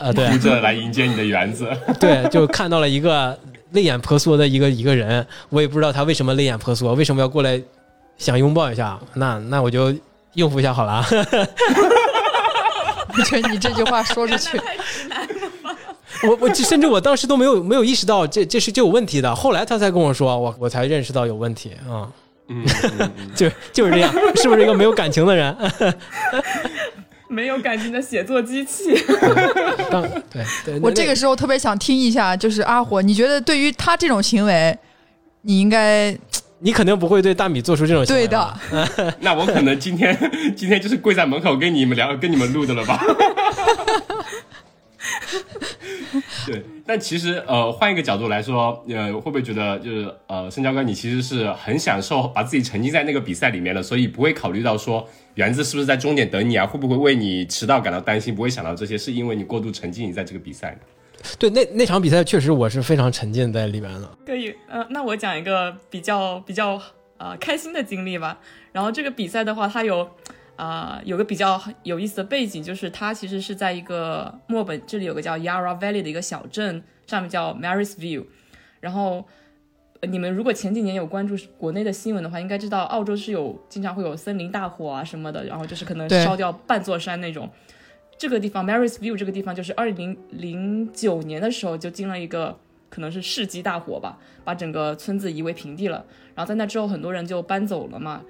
一个啊，对哭着来迎接你的园子。对，就看到了一个泪眼婆娑的一个一个人，我也不知道他为什么泪眼婆娑，为什么要过来想拥抱一下，那那我就应付一下好了啊。我觉得你这句话说出去，我我甚至我当时都没有没有意识到这这是就有问题的，后来他才跟我说，我我才认识到有问题啊、嗯 就就是这样，是不是一个没有感情的人？没有感情的写作机器。当对对，我这个时候特别想听一下，就是阿火，你觉得对于他这种行为，你应该你肯定不会对大米做出这种行为对的，那我可能今天今天就是跪在门口跟你们聊，跟你们录的了吧？对，但其实呃，换一个角度来说，呃，会不会觉得就是呃，深交哥你其实是很享受把自己沉浸在那个比赛里面的，所以不会考虑到说园子是不是在终点等你啊，会不会为你迟到感到担心，不会想到这些，是因为你过度沉浸你在这个比赛。对那那场比赛确实我是非常沉浸在里面的。可以，呃，那我讲一个比较比较呃开心的经历吧。然后这个比赛的话，它有啊、有个比较有意思的背景，就是它其实是在一个墨本这里有个叫 Yarra Valley 的一个小镇，上面叫 Marysville。然后你们如果前几年有关注国内的新闻的话，应该知道澳洲是有经常会有森林大火啊什么的，然后就是可能烧掉半座山那种。这个地方 Marysville 这个地方，就是二零零九年的时候就经了一个可能是世纪大火吧，把整个村子夷为平地了。然后在那之后，很多人就搬走了嘛。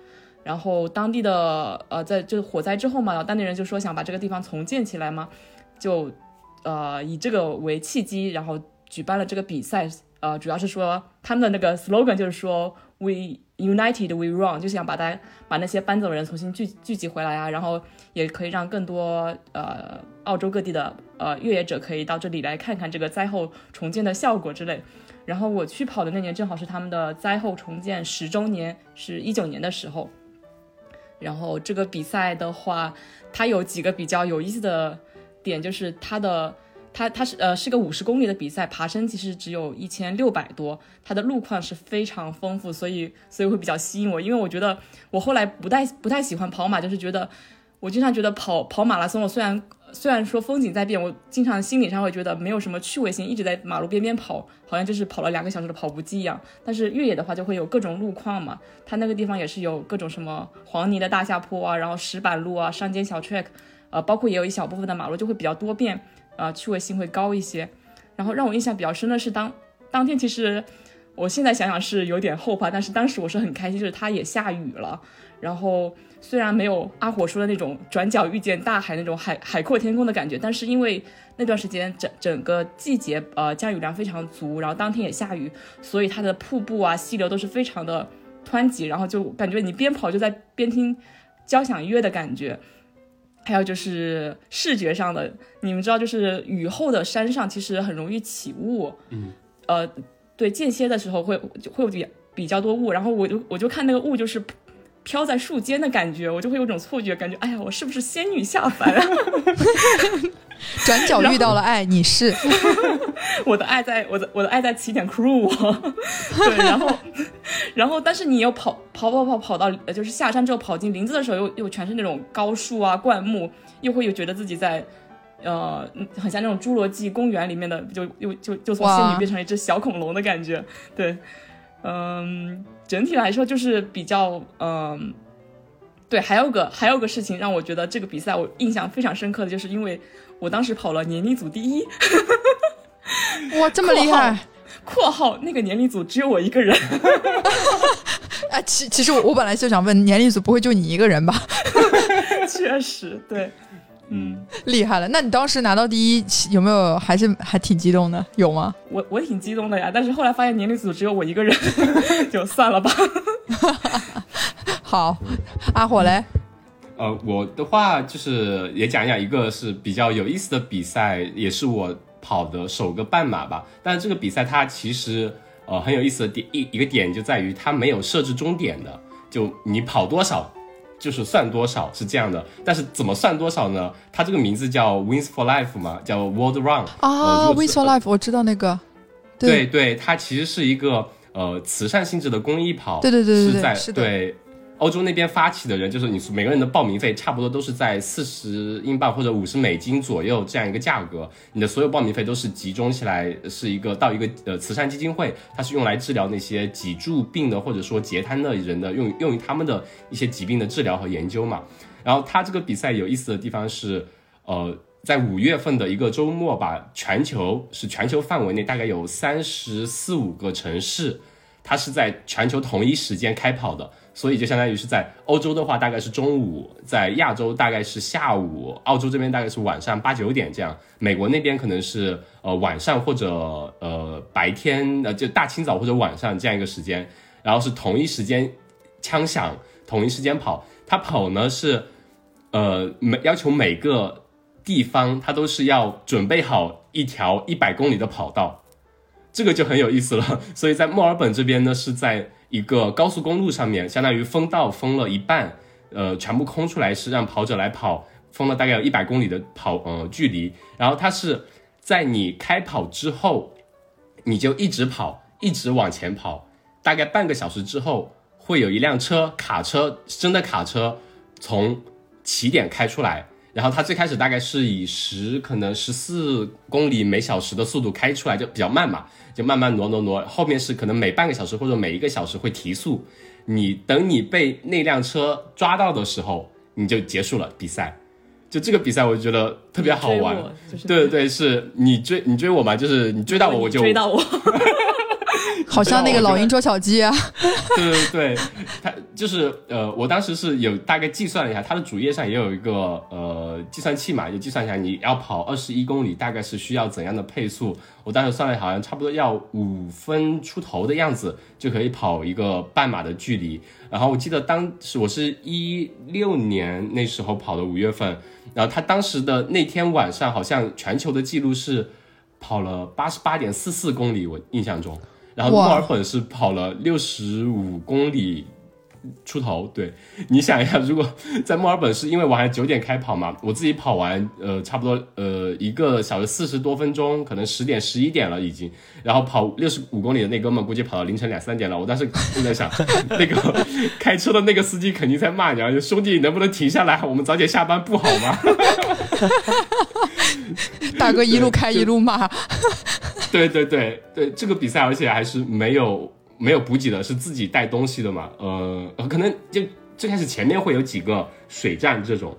然后当地的呃，在就是火灾之后嘛，然后当地人就说想把这个地方重建起来嘛，就呃以这个为契机，然后举办了这个比赛。呃，主要是说他们的那个 slogan 就是说 We united we run，就想把大家把那些搬走的人重新聚聚集回来啊，然后也可以让更多呃澳洲各地的呃越野者可以到这里来看看这个灾后重建的效果之类。然后我去跑的那年正好是他们的灾后重建十周年，是一九年的时候。然后这个比赛的话，它有几个比较有意思的点，就是它的它它是呃是个五十公里的比赛，爬升其实只有一千六百多，它的路况是非常丰富，所以所以会比较吸引我，因为我觉得我后来不太不太喜欢跑马，就是觉得我经常觉得跑跑马拉松，我虽然虽然说风景在变，我经常心理上会觉得没有什么趣味性，一直在马路边边跑，好像就是跑了两个小时的跑步机一样。但是越野的话就会有各种路况嘛，它那个地方也是有各种什么黄泥的大下坡啊，然后石板路啊，山间小 track，呃，包括也有一小部分的马路就会比较多变，呃，趣味性会高一些。然后让我印象比较深的是当当天其实我现在想想是有点后怕，但是当时我是很开心，就是它也下雨了，然后。虽然没有阿火说的那种转角遇见大海那种海海阔天空的感觉，但是因为那段时间整整个季节呃降雨量非常足，然后当天也下雨，所以它的瀑布啊溪流都是非常的湍急，然后就感觉你边跑就在边听交响乐的感觉。还有就是视觉上的，你们知道，就是雨后的山上其实很容易起雾，嗯，呃，对，间歇的时候会就会有比比较多雾，然后我就我就看那个雾就是飘在树间的感觉，我就会有种错觉，感觉哎呀，我是不是仙女下凡啊？转角遇到了爱，你是我的爱在我的我的爱在起点 crew 我，对，然后然后但是你又跑跑跑跑跑到呃就是下山之后跑进林子的时候，又又全是那种高树啊灌木，又会有觉得自己在。呃，很像那种侏罗纪公园里面的，就又就就从仙女变成了一只小恐龙的感觉。对，嗯，整体来说就是比较嗯，对，还有个还有个事情让我觉得这个比赛我印象非常深刻的，就是因为我当时跑了年龄组第一，哇，这么厉害！括号那个年龄组只有我一个人，啊，其其实我我本来就想问，年龄组不会就你一个人吧？确实对，嗯，厉害了！那你当时拿到第一，有没有还是还挺激动的？有吗？我我挺激动的呀，但是后来发现年龄组只有我一个人，就算了吧。好，阿火嘞，呃，我的话就是也讲一讲一个是比较有意思的比赛，也是我跑的首个半马吧。但是这个比赛它其实呃很有意思的点一一个点就在于它没有设置终点的，就你跑多少就是算多少是这样的，但是怎么算多少呢？它这个名字叫 Wins for Life 嘛，叫 World Run 啊，Wins for Life，我知道那个。对对，它其实是一个呃慈善性质的公益跑。对对对对对，是对。欧洲那边发起的人，就是你每个人的报名费差不多都是在四十英镑或者五十美金左右这样一个价格。你的所有报名费都是集中起来，是一个到一个呃慈善基金会，它是用来治疗那些脊柱病的或者说截瘫的人的，用用于他们的一些疾病的治疗和研究嘛。然后它这个比赛有意思的地方是，呃，在五月份的一个周末吧，全球是全球范围内大概有三十四五个城市，它是在全球同一时间开跑的。所以就相当于是在欧洲的话，大概是中午；在亚洲大概是下午；澳洲这边大概是晚上八九点这样；美国那边可能是呃晚上或者呃白天，呃就大清早或者晚上这样一个时间。然后是同一时间枪响，同一时间跑。他跑呢是呃每要求每个地方他都是要准备好一条一百公里的跑道，这个就很有意思了。所以在墨尔本这边呢是在。一个高速公路上面，相当于封道封了一半，呃，全部空出来是让跑者来跑，封了大概有一百公里的跑呃距离。然后它是在你开跑之后，你就一直跑，一直往前跑，大概半个小时之后，会有一辆车卡车，真的卡车从起点开出来。然后它最开始大概是以十可能十四公里每小时的速度开出来，就比较慢嘛，就慢慢挪挪挪。后面是可能每半个小时或者每一个小时会提速。你等你被那辆车抓到的时候，你就结束了比赛。就这个比赛，我就觉得特别好玩。对对对，是你追你追我嘛，就是你追到我我就追到我。好像那个老鹰捉小鸡啊！对 对对，他就是呃，我当时是有大概计算了一下，他的主页上也有一个呃计算器嘛，就计算一下你要跑二十一公里，大概是需要怎样的配速。我当时算了，好像差不多要五分出头的样子就可以跑一个半马的距离。然后我记得当时我是一六年那时候跑的五月份，然后他当时的那天晚上好像全球的记录是跑了八十八点四四公里，我印象中。然后墨尔本是跑了六十五公里出头，对，你想一下，如果在墨尔本是因为我还九点开跑嘛，我自己跑完，呃，差不多呃一个小时四十多分钟，可能十点十一点了已经，然后跑六十五公里的那哥们估计跑到凌晨两三点了，我当时就在想，那个开车的那个司机肯定在骂你，啊，兄弟能不能停下来，我们早点下班不好吗？大哥一路开一路骂。对对对对，这个比赛而且还是没有没有补给的，是自己带东西的嘛？呃，可能就最开始前面会有几个水站这种，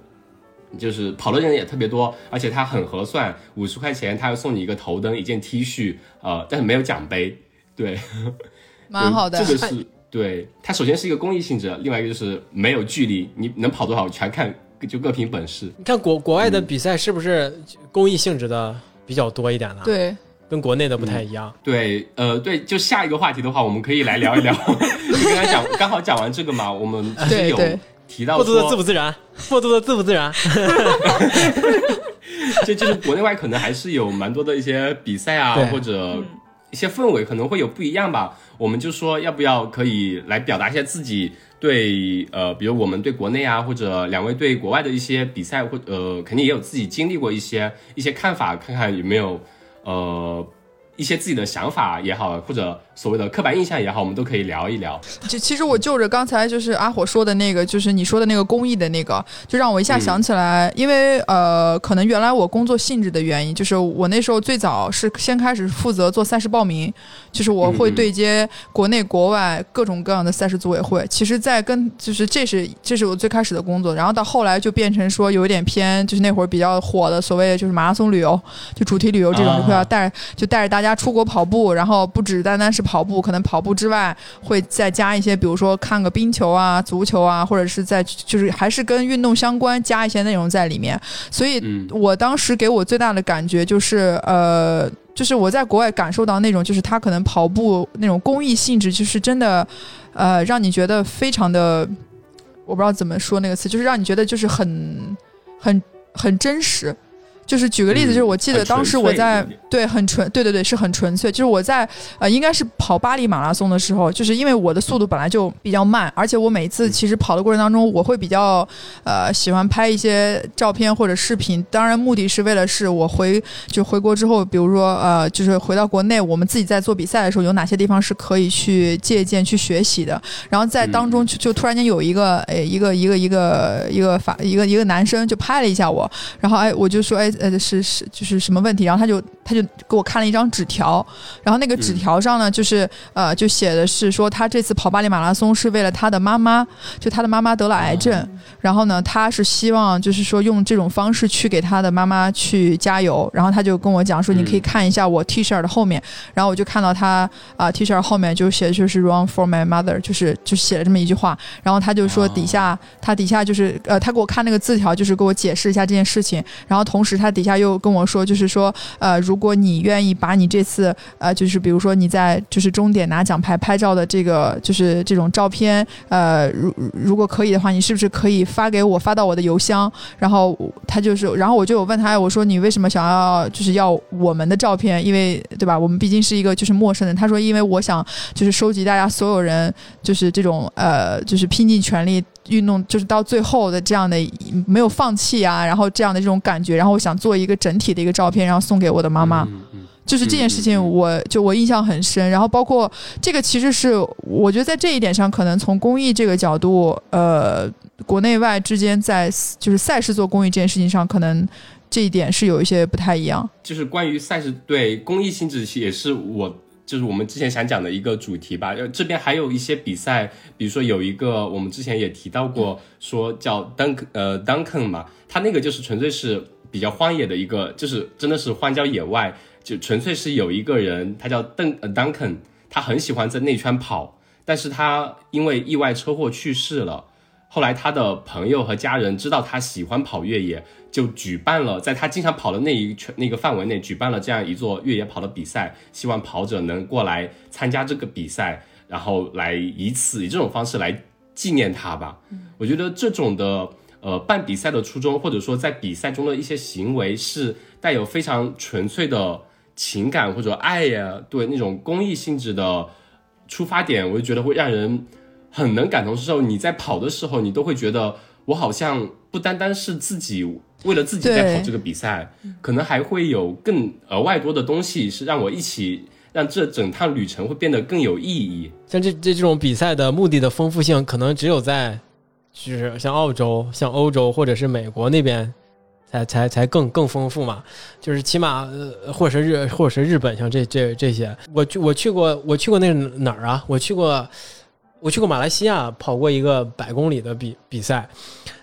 就是跑的人也特别多，而且它很合算，五十块钱他要送你一个头灯、一件 T 恤，呃，但是没有奖杯，对，蛮好的。这个是对它首先是一个公益性质，另外一个就是没有距离，你能跑多少全看就各凭本事。你看国国外的比赛是不是公益性质的比较多一点呢？对。跟国内的不太一样。对，呃，对，就下一个话题的话，我们可以来聊一聊。你刚才讲，刚好讲完这个嘛，我们其实有提到 过度的自不自然，过度的自不自然。就就是国内外可能还是有蛮多的一些比赛啊，或者一些氛围可能会有不一样吧。我们就说要不要可以来表达一下自己对呃，比如我们对国内啊，或者两位对国外的一些比赛，或呃，肯定也有自己经历过一些一些看法，看看有没有。呃，一些自己的想法也好，或者。所谓的刻板印象也好，我们都可以聊一聊。就其实我就着刚才就是阿火说的那个，就是你说的那个公益的那个，就让我一下想起来，因为呃，可能原来我工作性质的原因，就是我那时候最早是先开始负责做赛事报名，就是我会对接国内国外各种各样的赛事组委会。其实，在跟就是这是这是我最开始的工作，然后到后来就变成说有一点偏，就是那会儿比较火的所谓就是马拉松旅游，就主题旅游这种，就会要带就带着大家出国跑步，然后不止单单是跑。跑步可能跑步之外会再加一些，比如说看个冰球啊、足球啊，或者是在就是还是跟运动相关，加一些内容在里面。所以我当时给我最大的感觉就是，呃，就是我在国外感受到那种，就是他可能跑步那种公益性质，就是真的，呃，让你觉得非常的，我不知道怎么说那个词，就是让你觉得就是很很很真实。就是举个例子，嗯就是我记得当时我在对很纯，对对对，是很纯粹。就是我在呃，应该是跑巴黎马拉松的时候，就是因为我的速度本来就比较慢，而且我每次其实跑的过程当中，我会比较呃喜欢拍一些照片或者视频，当然目的是为了是我回就回国之后，比如说呃，就是回到国内，我们自己在做比赛的时候，有哪些地方是可以去借鉴、去学习的。然后在当中就就突然间有一个诶一个一个一个一个法一个一个男生就拍了一下我，然后哎我就说哎呃是是就是什么问题，然后他就他就给我看了一张纸条，然后那个纸条上呢就是呃就写的是说他这次跑巴黎马拉松是为了他的妈妈，就他的妈妈得了癌症，然后呢他是希望就是说用这种方式去给他的妈妈去加油，然后他就跟我讲说你可以看一下我 T 恤的后面，然后我就看到他啊、T 恤后面就写的就是 Run for my mother，就是就写了这么一句话，然后他就说底下、他底下就是呃他给我看那个字条，就是给我解释一下这件事情，然后同时他底下又跟我说，就是说呃如果你愿意把你这次呃就是比如说你在就是终点拿奖牌拍照的这个就是这种照片，呃如如果可以的话，你是不是可以发给我发到我的邮箱？然后他就是，然后我就有问他，我说你为什么想要就是要我们的照片？因为对吧，我们毕竟是一个就是陌生人。他说，因为我想就是收集大家所有人就是这种呃，就是拼尽全力运动，就是到最后的这样的没有放弃啊，然后这样的这种感觉，然后我想做一个整体的一个照片，然后送给我的妈妈。嗯嗯就是这件事情我，就我印象很深。然后包括这个，其实是我觉得在这一点上，可能从公益这个角度，呃，国内外之间在就是赛事做公益这件事情上，可能这一点是有一些不太一样。就是关于赛事对公益性质，也是我就是我们之前想讲的一个主题吧。呃，这边还有一些比赛，比如说有一个我们之前也提到过，说叫 Dunk 呃 Duncan 嘛，他那个就是纯粹是比较荒野的一个，就是真的是荒郊野外，就纯粹是有一个人，他叫邓呃 Duncan，他很喜欢在内圈跑，但是他因为意外车祸去世了。后来他的朋友和家人知道他喜欢跑越野，就举办了在他经常跑的那一圈那个范围内举办了这样一座越野跑的比赛，希望跑者能过来参加这个比赛，然后来以此以这种方式来纪念他吧。我觉得这种的呃办比赛的初衷，或者说在比赛中的一些行为，是带有非常纯粹的情感或者爱呀，对那种公益性质的出发点，我就觉得会让人很能感同身受。你在跑的时候，你都会觉得我好像不单单是自己为了自己在跑这个比赛，可能还会有更额外多的东西是让我一起让这整趟旅程会变得更有意义。像这这这种比赛的目的的丰富性，可能只有在就是像澳洲、像欧洲或者是美国那边才才才更更丰富嘛。就是起码呃，或者是日或者是日本，像这这这些，我去我去过我去过那哪儿啊？我去过我去过马来西亚跑过一个百公里的比比赛，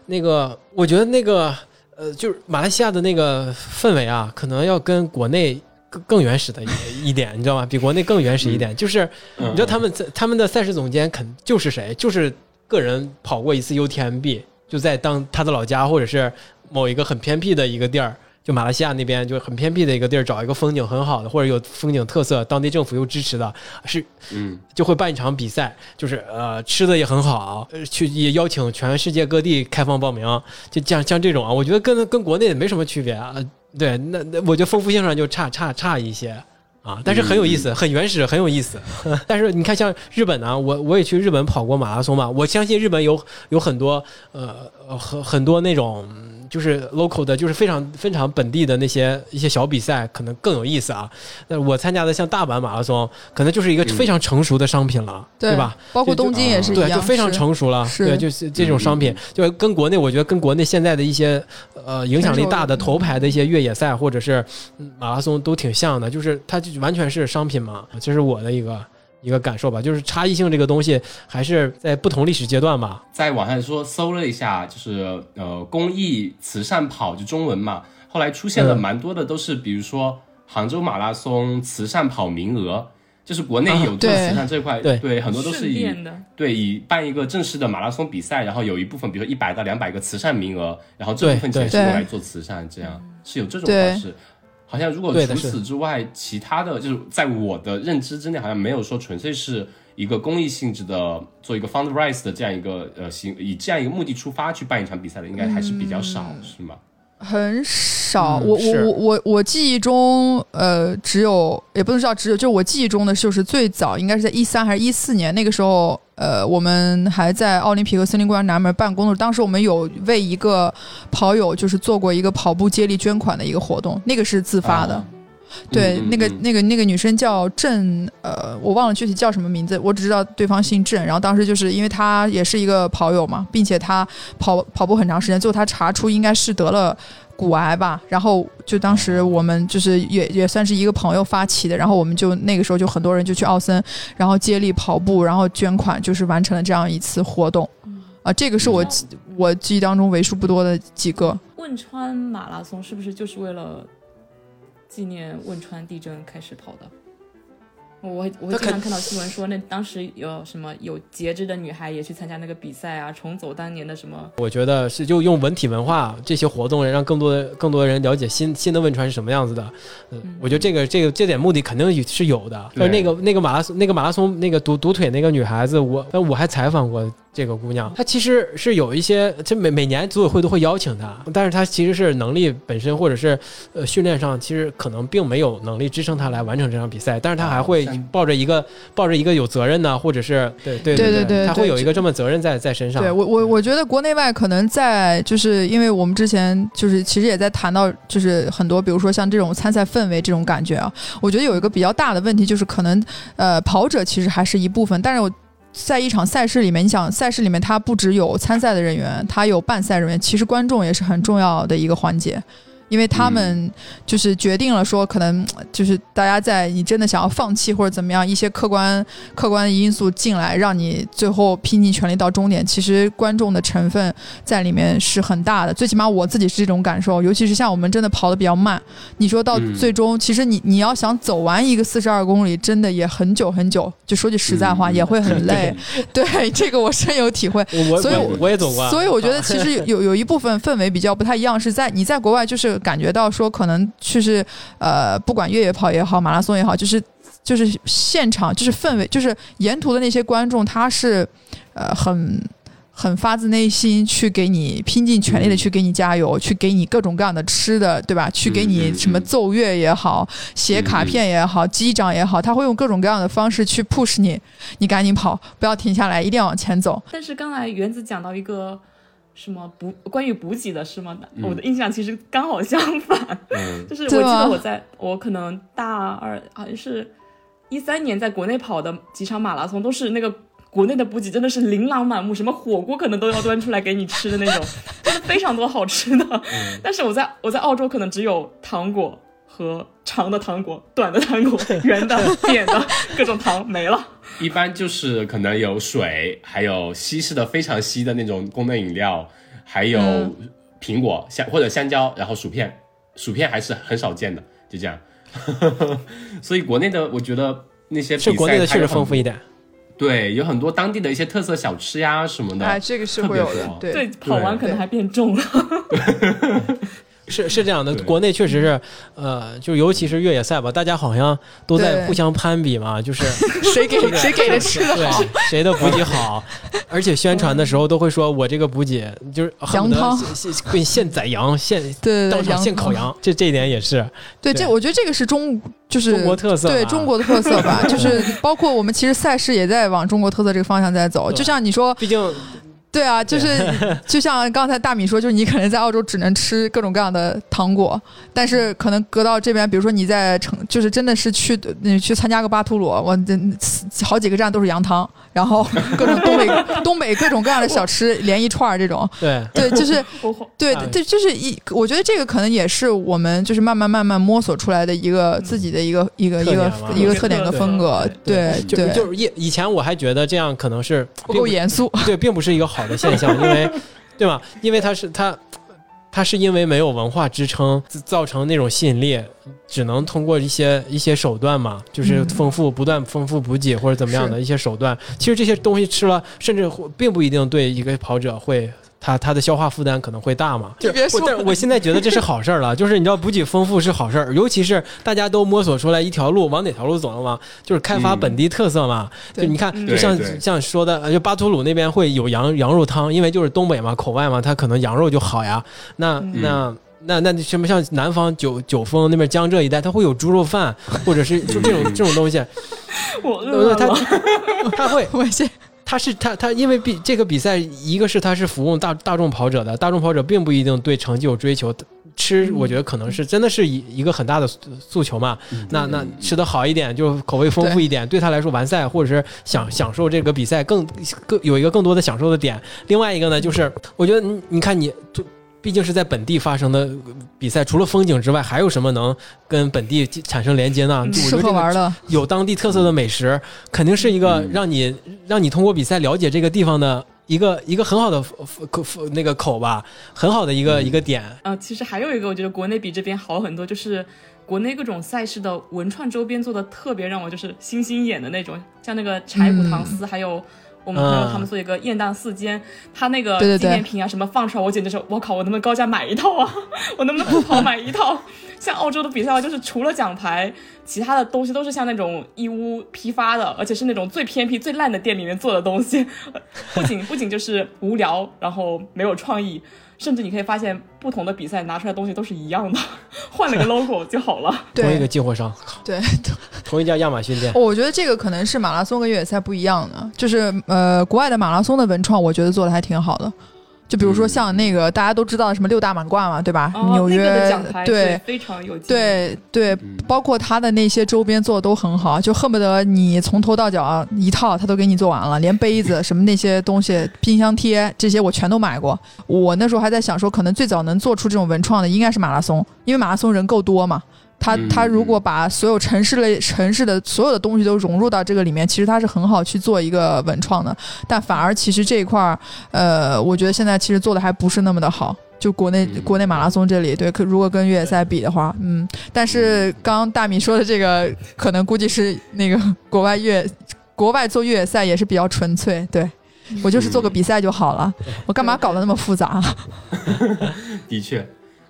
那个我觉得那个呃，就是马来西亚的那个氛围啊，可能要跟国内。更更原始的一一点，你知道吗？比国内更原始一点，就是嗯你知道他们在他们的赛事总监肯就是谁？就是个人跑过一次 UTMB，就在当他的老家或者是某一个很偏僻的一个地儿，就马来西亚那边就很偏僻的一个地儿，找一个风景很好的或者有风景特色，当地政府又支持的，是嗯就会办一场比赛，就是呃吃的也很好，呃去也邀请全世界各地开放报名，就像像这种啊，我觉得跟跟国内没什么区别啊。对，那那我觉得丰富性上就差差差一些。啊，但是很有意思，很原始，很有意思。但是你看，像日本呢、我我也去日本跑过马拉松嘛，我相信日本有有很多呃呃很很多那种就是 local 的，就是非常非常本地的那些一些小比赛，可能更有意思啊。那我参加的像大阪马拉松，可能就是一个非常成熟的商品了，对吧？？包括东京也是一对，就非常成熟了。是对，就是这种商品，就跟国内，我觉得跟国内现在的一些呃影响力大的头牌的一些越野赛或者是嗯马拉松都挺像的，就是它就完全是商品嘛。这是我的一个一个感受吧，就是差异性这个东西还是在不同历史阶段吧。在网上说搜了一下，就是呃公益慈善跑就中文嘛，后来出现了嗯蛮多的都是比如说杭州马拉松慈善跑名额，就是国内有做慈善这块，对很多都是以对以办一个正式的马拉松比赛，然后有一部分比如说一百到两百个慈善名额，然后这部分钱是用来做慈善，这样是有这种方式。好像如果除此之外，其他的就是在我的认知之内，好像没有说纯粹是一个公益性质的做一个 fundraise 的这样一个呃行，以这样一个目的出发去办一场比赛的，应该还是比较少，是吗？很少，嗯我我我我我记忆中，呃，只有也不能叫只有，就是我记忆中的就是最早应该是在一三还是一四年，那个时候，呃，我们还在奥林匹克森林公园南门办公的时候，当时我们有为一个跑友就是做过一个跑步接力捐款的一个活动，那个是自发的。啊对，那个那个那个女生叫郑，呃，我忘了具体叫什么名字，我只知道对方姓郑。然后当时就是因为她也是一个跑友嘛，并且她跑跑步很长时间，最后她查出应该是得了骨癌吧。然后就当时我们就是也也算是一个朋友发起的，然后我们就那个时候就很多人就去奥森，然后接力跑步，然后捐款，就是完成了这样一次活动。啊，这个是我记我记忆当中为数不多的几个。汶川马拉松是不是就是为了纪念汶川地震开始跑的？我我经常看到新闻说，那当时有什么有截肢的女孩也去参加那个比赛啊，重走当年的什么我觉得是就用文体文化这些活动，让更多的更多的人了解新新的汶川是什么样子的。嗯，我觉得这个这个这点目的肯定是有的。但是那个那个马拉松那个马拉松那个独独腿那个女孩子，我但我还采访过这个姑娘，她其实是有一些，这每每年组委会都会邀请她，但是她其实是能力本身或者是呃训练上，其实可能并没有能力支撑她来完成这场比赛，但是她还会抱着一个抱着一个有责任呢，或者是对对对对对对她会有一个这么责任在在身上。对我我我觉得国内外可能在就是因为我们之前就是其实也在谈到就是很多比如说像这种参赛氛围这种感觉啊，我觉得有一个比较大的问题就是可能呃跑者其实还是一部分，但是我。在一场赛事里面，你想赛事里面它不只有参赛的人员，它有办赛人员，其实观众也是很重要的一个环节。因为他们就是决定了说，可能 就是大家在你真的想要放弃或者怎么样，一些客观客观的因素进来，让你最后拼尽全力到终点。其实观众的成分在里面是很大的，最起码我自己是这种感受。尤其是像我们真的跑得比较慢，你说到嗯最终，其实你你要想走完一个四十二公里，真的也很久很久。就说句实在话，嗯也会很累。对，这个我深有体会。所以我我也走过，啊所以我觉得其实有有有一部分氛围比较不太一样，是在你在国外就是感觉到说可能就是呃，不管越野跑也好，马拉松也好，就是就是现场就是氛围，就是沿途的那些观众他是呃很。很发自内心去给你拼尽全力的去给你加油，去给你各种各样的吃的，对吧？去给你什么奏乐也好，写卡片也好，击掌也好，他会用各种各样的方式去 push 你，你赶紧跑，不要停下来，一定要往前走。但是刚才原子讲到一个什么补关于补给的是吗？嗯我的印象其实刚好相反，嗯 就是我记得我在我可能大二好像是一三年在国内跑的几场马拉松，都是那个国内的补给真的是琳琅满目，什么火锅可能都要端出来给你吃的那种，真 的非常多好吃的。嗯但是我在我在澳洲可能只有糖果和长的糖果、短的糖果、圆的、扁的各种糖没了。一般就是可能有水，还有稀释的非常稀的那种功能饮料，还有嗯苹果香或者香蕉，然后薯片，薯片还是很少见的，就这样。所以国内的我觉得那些比赛是国内的确实丰富一点，对，有很多当地的一些特色小吃呀什么的。哎，这个是会有的对，跑完可能还变重了。是是这样的，国内确实是，呃，就尤其是越野赛吧，大家好像都在互相攀比嘛，就是谁给谁给的吃的好，谁的补给好，而且宣传的时候都会说我这个补给就是羊汤。现现宰羊，现对对对，当场。现烤羊，这这一点也是对，这我觉得这个是中就是中国特色，对中国的特色吧，就是包括我们其实赛事也在往中国特色这个方向在走。就像你说，毕竟对啊，就是就像刚才大米说，就是你可能在澳洲只能吃各种各样的糖果，但是可能隔到这边，比如说你在城，就是真的是去你去参加个巴图鲁，我这好几个站都是羊汤，然后 各种东北东北各种各样的小吃连一串儿这种，对。对，就是 对啊对，就是一，我觉得这个可能也是我们就是慢慢慢慢摸索出来的一个自己的一个一个一个一个特点的风格，对就对，就是以以前我还觉得这样可能是不够严肃，对，并不是一个好的现象，因为对吧？因为它是它。它是因为没有文化支撑，造成那种吸引力，只能通过一些一些手段嘛，就是嗯丰富、不断丰富补给或者怎么样的一些手段。其实这些东西吃了，甚至会并不一定对一个跑者会。他他的消化负担可能会大嘛？就别说我但我现在觉得这是好事儿了，就是你知道补给丰富是好事儿，尤其是大家都摸索出来一条路，往哪条路走了吗？就是开发嗯本地特色嘛。就你看，嗯就像像说的，呃就巴图鲁那边会有羊羊肉汤，因为就是东北嘛，口外嘛，它可能羊肉就好呀。那、嗯那那那什么像南方九九峰那边江浙一带，它会有猪肉饭，或者是就这种这种东西，我饿它了。它会 我先它是他他因为比这个比赛，一个是他是服务大大众跑者的，大众跑者并不一定对成绩有追求，吃我觉得可能是真的是一一个很大的诉诉求嘛。那那吃的好一点，就口味丰富一点，对他来说完赛或者是享享受这个比赛更更有一个更多的享受的点。另外一个呢，就是我觉得你你看你就。毕竟是在本地发生的比赛，除了风景之外，还有什么能跟本地产生连接呢？吃喝玩乐，有当地特色的美食，肯定是一个嗯让你让你通过比赛了解这个地方的一个一个很好的口那个口吧，很好的一个一个点。呃，其实还有一个，我觉得国内比这边好很多，就是国内各种赛事的文创周边做的特别让我就是星星眼的那种，像那个柴骨糖丝，还有我们朋友嗯他们做一个雁荡四间，他那个纪念品啊什么放出来，我简直是我靠，我能不能高价买一套啊？我能不能不跑买一套？像澳洲的比赛啊，就是除了奖牌，其他的东西都是像那种义乌批发的，而且是那种最偏僻、最烂的店里面做的东西，不仅不仅就是无聊，然后没有创意，甚至你可以发现不同的比赛拿出来的东西都是一样的，换了个 logo 就好了。同一个进货商，对，同一家亚马逊店。我觉得这个可能是马拉松跟越野赛不一样的，就是呃，国外的马拉松的文创，我觉得做的还挺好的。就比如说像那个大家都知道的什么六大满贯嘛，对吧？哦，纽约、对非常有劲对对，嗯包括他的那些周边做的都很好，就恨不得你从头到脚一套他都给你做完了，连杯子什么那些东西、冰箱贴这些我全都买过。我那时候还在想说，可能最早能做出这种文创的应该是马拉松，因为马拉松人够多嘛。他嗯他如果把所有城市类城市的所有的东西都融入到这个里面，其实它是很好去做一个文创的。但反而其实这一块儿，呃，我觉得现在其实做的还不是那么的好。就国内嗯国内马拉松这里，对，可如果跟越野赛比的话，嗯，但是刚刚大米说的这个，可能估计是那个国外越国外做越野赛也是比较纯粹，对我就是做个比赛就好了，我干嘛搞得那么复杂？的确，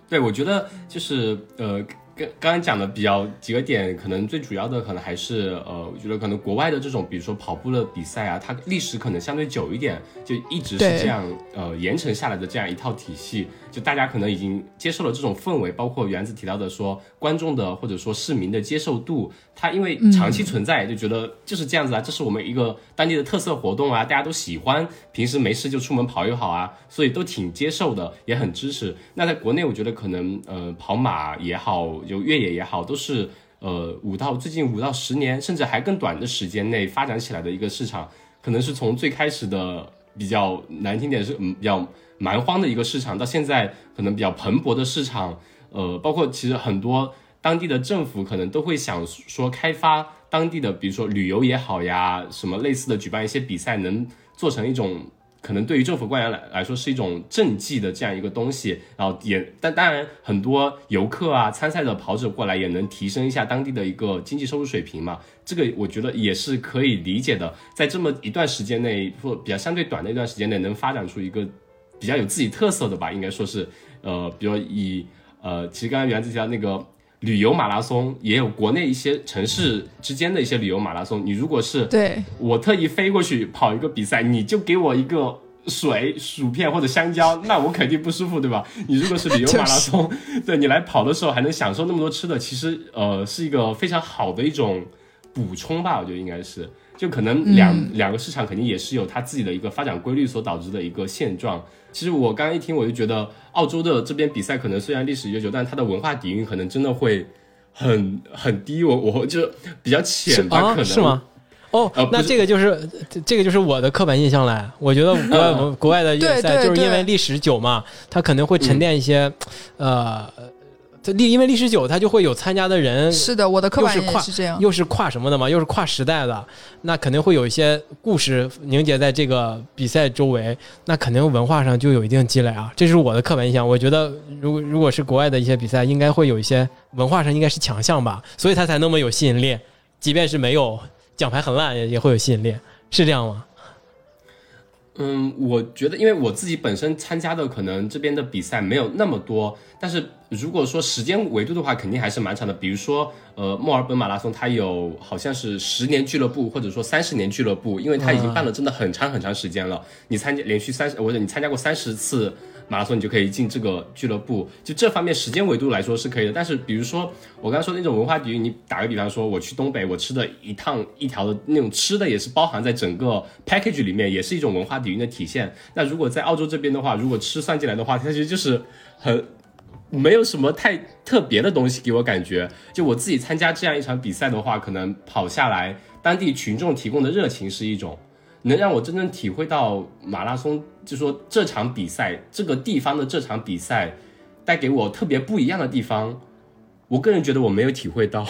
对我觉得就是呃，跟刚刚讲的比较几个点，可能最主要的可能还是呃，我觉得可能国外的这种，比如说跑步的比赛啊，它历史可能相对久一点，就一直是这样呃沿承下来的这样一套体系，就大家可能已经接受了这种氛围，包括原子提到的说观众的或者说市民的接受度，它因为长期存在，就觉得就是这样子啊，这是我们一个当地的特色活动啊，大家都喜欢，平时没事就出门跑一跑啊，所以都挺接受的，也很支持。那在国内，我觉得可能呃跑马也好，有越野也好，都是呃五到最近五到十年，甚至还更短的时间内发展起来的一个市场，可能是从最开始的比较难听点是嗯比较蛮荒的一个市场，到现在可能比较蓬勃的市场，呃，包括其实很多当地的政府可能都会想说开发当地的，比如说旅游也好呀，什么类似的举办一些比赛，能做成一种可能对于政府官员来来说是一种政绩的这样一个东西，然后也但当然很多游客啊参赛的跑者过来也能提升一下当地的一个经济收入水平嘛，这个我觉得也是可以理解的，在这么一段时间内或比较相对短的一段时间内能发展出一个比较有自己特色的吧，应该说是呃，比如以呃，其实刚刚原子提到那个。旅游马拉松也有国内一些城市之间的一些旅游马拉松，你如果是对，我特意飞过去跑一个比赛，你就给我一个水、薯片或者香蕉，那我肯定不舒服，对吧？你如果是旅游马拉松，对你来跑的时候还能享受那么多吃的，其实呃是一个非常好的一种补充吧，我觉得应该是。就可能两、两个市场肯定也是有它自己的一个发展规律所导致的一个现状。其实我刚刚一听，我就觉得澳洲的这边比赛可能虽然历史悠久，但它的文化底蕴可能真的会很很低，我我就比较浅吧，可啊，能是吗？哦呃，那这个就是这这个就是我的刻板印象嘞。我觉得 国外文国外的越野赛就是因为历史久嘛，它可能会沉淀一些，呃，这历因为历史久，它就会有参加的人是的，我的刻板又是跨是这样。又是跨什么的嘛，又是跨时代的，那肯定会有一些故事凝结在这个比赛周围，那肯定文化上就有一定积累啊。这是我的刻板印象。我觉得，如果如果是国外的一些比赛，应该会有一些文化上应该是强项吧，所以它才那么有吸引力。即便是没有奖牌很烂，也也会有吸引力，是这样吗？嗯，我觉得，因为我自己本身参加的可能这边的比赛没有那么多，但是如果说时间维度的话，肯定还是蛮长的。比如说，呃，墨尔本马拉松它有好像是十年俱乐部，或者说三十年俱乐部，因为它已经办了真的很长很长时间了。你参加连续三十，或者你参加过三十次马拉松，你就可以进这个俱乐部。就这方面时间维度来说是可以的。但是比如说我刚刚说的那种文化底蕴，你打个比方说，我去东北，我吃的一趟一条的那种吃的也是包含在整个 package 里面，也是一种文化底蕴的体现。那如果在澳洲这边的话，如果吃算进来的话，它其实就是很。没有什么太特别的东西给我感觉，就我自己参加这样一场比赛的话，可能跑下来，当地群众提供的热情是一种，能让我真正体会到马拉松，就说这场比赛这个地方的这场比赛带给我特别不一样的地方，我个人觉得我没有体会到。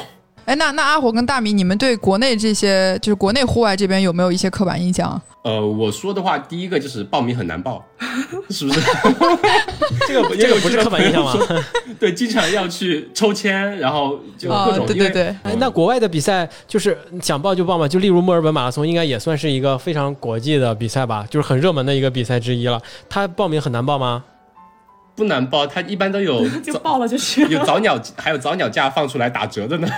哎，那那阿火跟大米，你们对国内这些就是国内户外这边有没有一些刻板印象？呃，我说的话，第一个就是报名很难报，是不是？这个这个不是刻板印象吗？对，经常要去抽签，然后就各种。对对对。哎，那国外的比赛就是想报就报嘛？就例如墨尔本马拉松，应该也算是一个非常国际的比赛吧？就是很热门的一个比赛之一了。他报名很难报吗？不难报，它一般都有 就报了就是 有早鸟，还有早鸟价放出来打折的呢。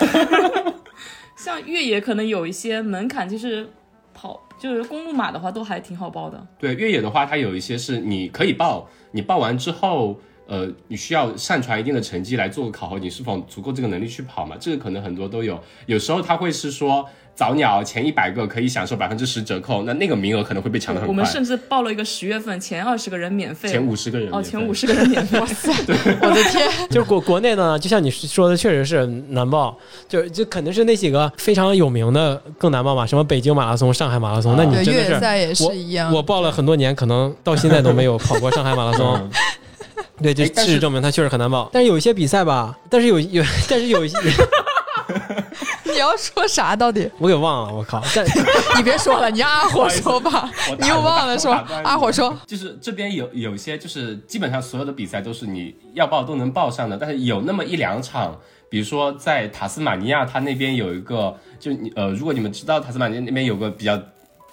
像越野可能有一些门槛，就是跑就是公路马的话都还挺好报的。对越野的话，它有一些是你可以报，你报完之后，呃，你需要上传一定的成绩来做个考核，你是否足够这个能力去跑嘛？这个可能很多都有，有时候他会是说。早鸟前一百个可以享受百分之十折扣，那那个名额可能会被抢的很快。我们甚至报了一个十月份前二十个人免费，前五十个人哦，前五十个人免费。哇塞，我的天！就国国内的呢，就像你说的，确实是难报，就就肯定是那几个非常有名的更难报嘛，什么北京马拉松、上海马拉松。那你真的是我我报了很多年，可能到现在都没有跑过上海马拉松。对，这事实证明他确实很难报。但是有一些比赛吧，但是有有，但是有一些。你要说啥？到底我给忘了，我靠！但 你别说了，你让阿火说吧。你又忘了说，阿火说，就是这边有有些，就是基本上所有的比赛都是你要报都能报上的，但是有那么一两场，比如说在塔斯马尼亚，他那边有一个，就你呃，如果你们知道塔斯马尼亚那边有个比较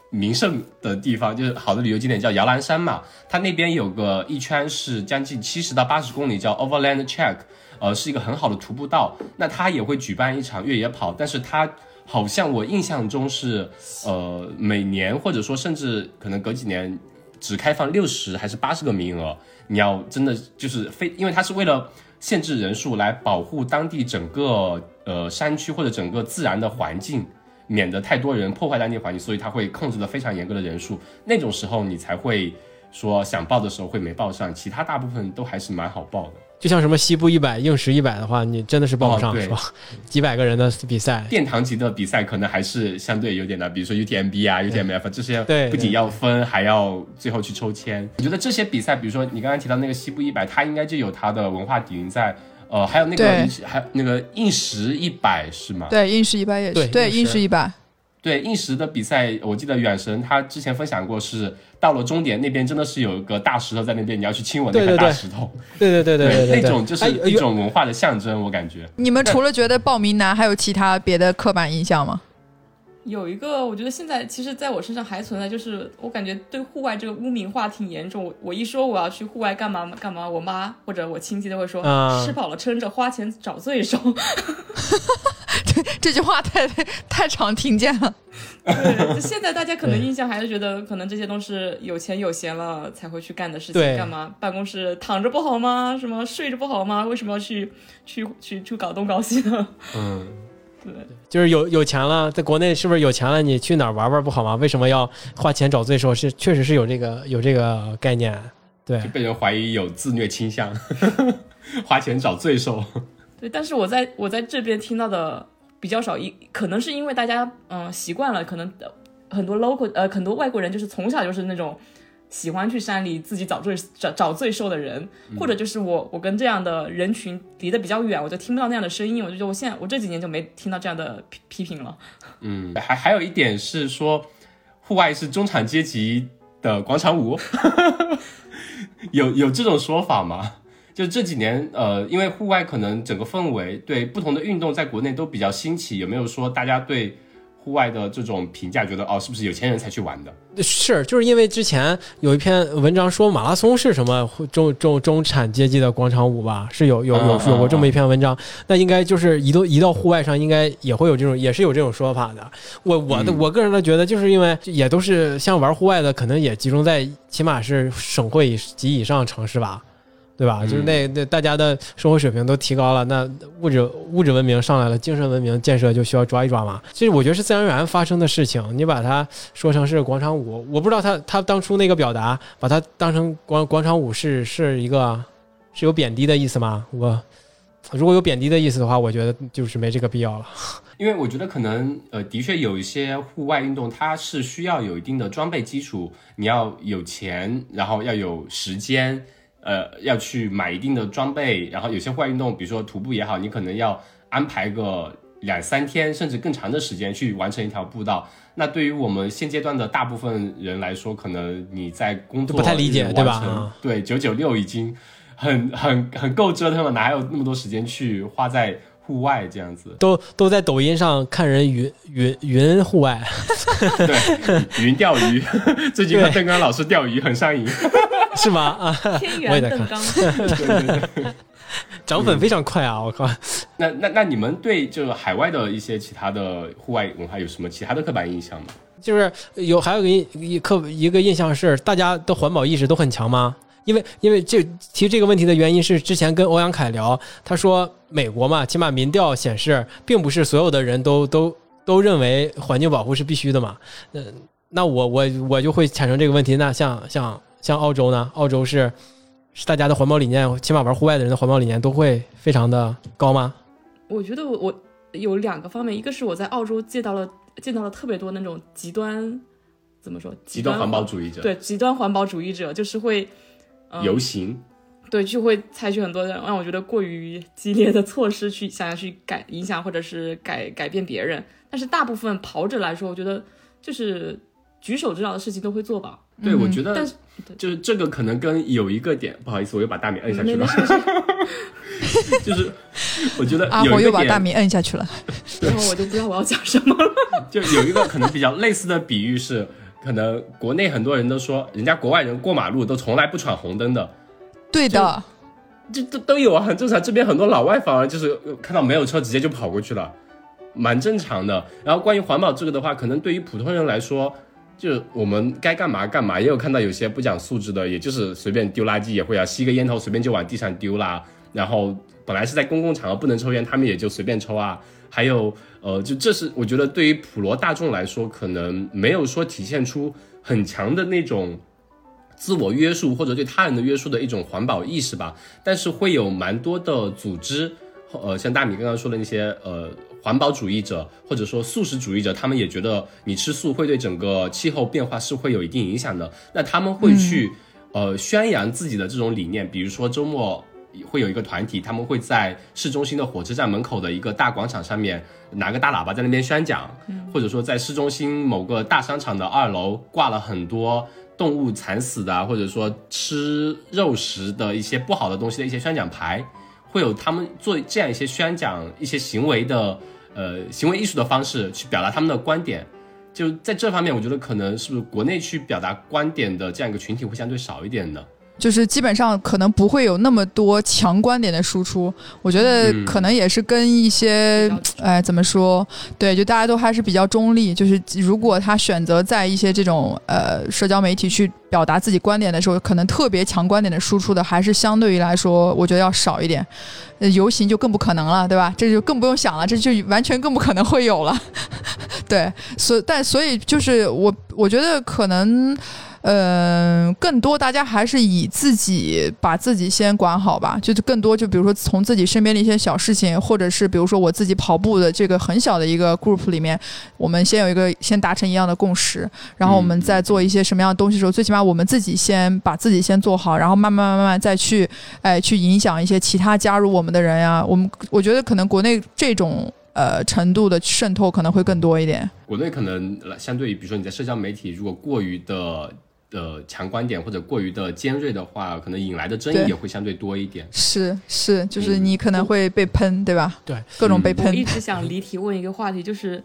名胜的地方，就是好的旅游景点叫摇篮山嘛，它那边有个一圈是将近七十到八十公里，叫 Overland Track。呃，是一个很好的徒步道，那他也会举办一场越野跑，但是他好像我印象中是，呃，每年或者说甚至可能隔几年只开放六十还是八十个名额，你要真的就是非，因为他是为了限制人数来保护当地整个呃山区或者整个自然的环境，免得太多人破坏当地环境，所以他会控制的非常严格的人数，那种时候你才会说想报的时候会没报上，其他大部分都还是蛮好报的。就像什么西部一百、硬石一百的话，你真的是报不上，是吧？几百个人的比赛，殿堂级的比赛可能还是相对有点难，比如说 UTMB 啊、UTMF 这些，对，不仅要分，还要最后去抽签。我觉得这些比赛，比如说你刚刚提到那个西部一百，它应该就有它的文化底蕴在。呃，还有那个，还有那个硬石一百是吗？对，硬石一百也是，对，硬石一百。对硬石的比赛，我记得远神他之前分享过，是到了终点那边真的是有一个大石头在那边，你要去亲吻那块大石头。对对对对对，那种就是一种文化的象征，我感觉。你们除了觉得报名难，还有其他别的刻板印象吗？有一个，我觉得现在其实在我身上还存在，就是我感觉对户外这个污名化挺严重。我我一说我要去户外干嘛干嘛，我妈或者我亲戚都会说吃饱了撑着，花钱找罪受。这这句话太太常听见了。对，现在大家可能印象还是觉得，可能这些都是有钱有闲了才会去干的事情。干嘛办公室躺着不好吗？什么睡着不好吗？为什么要去去去去搞东搞西呢？嗯。对，就是有有钱了，在国内是不是有钱了？你去哪儿玩玩不好吗？为什么要花钱找罪受？是确实是有这个有这个概念，对，就被人怀疑有自虐倾向，花钱找罪受。对，但是我在我在这边听到的比较少，一可能是因为大家嗯习惯了，可能很多 local 呃很多外国人就是从小就是那种。喜欢去山里自己找罪找找罪受的人，或者就是我，我跟这样的人群离得比较远，我就听不到那样的声音。我就觉得我现在我这几年就没听到这样的批批评了。嗯，还还有一点是说，户外是中产阶级的广场舞，有有这种说法吗？就这几年，呃，因为户外可能整个氛围对不同的运动在国内都比较兴起，有没有说大家对？户外的这种评价，觉得哦，是不是有钱人才去玩的？是，就是因为之前有一篇文章说马拉松是什么中中中产阶级的广场舞吧，是有有有有过这么一篇文章。那应该就是移到移到户外上，应该也会有这种，也是有这种说法的。我我的我个人的觉得，就是因为也都是像玩户外的，可能也集中在起码是省会及以上城市吧。对吧？就是那那大家的生活水平都提高了，那物质物质文明上来了，精神文明建设就需要抓一抓嘛。其实我觉得是自然而然发生的事情。你把它说成是广场舞，我不知道他他当初那个表达，把它当成广广场舞是是一个是有贬低的意思吗？我如果有贬低的意思的话，我觉得就是没这个必要了。因为我觉得可能呃，的确有一些户外运动，它是需要有一定的装备基础，你要有钱，然后要有时间。呃，要去买一定的装备，然后有些户外运动，比如说徒步也好，你可能要安排个两三天，甚至更长的时间去完成一条步道。那对于我们现阶段的大部分人来说，可能你在工作不太理解，对吧？对，九九六已经很很很够折腾了，哪有那么多时间去花在？户外这样子，都都在抖音上看人云云云户外，对，云钓鱼，最近看邓刚老师钓鱼很上瘾，是吗？啊，我也在看，涨粉非常快啊！我靠，那那那你们对就是海外的一些其他的户外文化有什么其他的刻板印象吗？就是有还有个印一刻一个印象是大家的环保意识都很强吗？因为因为这提这个问题的原因是之前跟欧阳凯聊，他说美国嘛，起码民调显示，并不是所有的人都都都认为环境保护是必须的嘛。嗯，那我我我就会产生这个问题。那像像像澳洲呢？澳洲是是大家的环保理念，起码玩户外的人的环保理念都会非常的高吗？我觉得我我有两个方面，一个是我在澳洲见到了见到了特别多那种极端怎么说极端环保主义者，对极端环保主义者就是会。游行，对，就会采取很多让我觉得过于激烈的措施去想要去改影响或者是改改变别人。但是大部分跑者来说，我觉得就是举手之劳的事情都会做吧。对，我觉得，但是就是这个可能跟有一个点，不好意思，我又把大米摁下去了。就是我觉得阿火又把大米摁下去了，然后我就不知道我要讲什么了。就有一个可能比较类似的比喻是。可能国内很多人都说，人家国外人过马路都从来不闯红灯的，对的，这都都有啊，很正常。这边很多老外反而就是看到没有车直接就跑过去了，蛮正常的。然后关于环保这个的话，可能对于普通人来说，就我们该干嘛干嘛。也有看到有些不讲素质的，也就是随便丢垃圾也会啊，吸个烟头随便就往地上丢啦。然后本来是在公共场合不能抽烟，他们也就随便抽啊。还有。呃，就这是我觉得对于普罗大众来说，可能没有说体现出很强的那种自我约束或者对他人的约束的一种环保意识吧。但是会有蛮多的组织，呃，像大米刚刚说的那些呃环保主义者或者说素食主义者，他们也觉得你吃素会对整个气候变化是会有一定影响的。那他们会去呃宣扬自己的这种理念，比如说周末。会有一个团体，他们会在市中心的火车站门口的一个大广场上面拿个大喇叭在那边宣讲，或者说在市中心某个大商场的二楼挂了很多动物惨死的，或者说吃肉食的一些不好的东西的一些宣讲牌，会有他们做这样一些宣讲一些行为的呃行为艺术的方式去表达他们的观点。就在这方面，我觉得可能是不是国内去表达观点的这样一个群体会相对少一点呢？就是基本上可能不会有那么多强观点的输出，我觉得可能也是跟一些，哎，怎么说？对，就大家都还是比较中立。就是如果他选择在一些这种呃社交媒体去表达自己观点的时候，可能特别强观点的输出的，还是相对于来说，我觉得要少一点。游行就更不可能了，对吧？这就更不用想了，这就完全更不可能会有了。对，所但所以就是我我觉得可能。嗯，更多大家还是以自己把自己先管好吧，就是更多就比如说从自己身边的一些小事情，或者是比如说我自己跑步的这个很小的一个 group 里面，我们先有一个先达成一样的共识，然后我们在做一些什么样的东西的时候，最起码我们自己先把自己先做好，然后慢慢慢慢再去，哎，去影响一些其他加入我们的人呀。我们我觉得可能国内这种呃程度的渗透可能会更多一点。国内可能相对于比如说你在社交媒体如果过于的。的强观点或者过于的尖锐的话，可能引来的争议也会相对多一点。是是，就是你可能会被喷，对吧？对，各种被喷。我一直想离题问一个话题，就是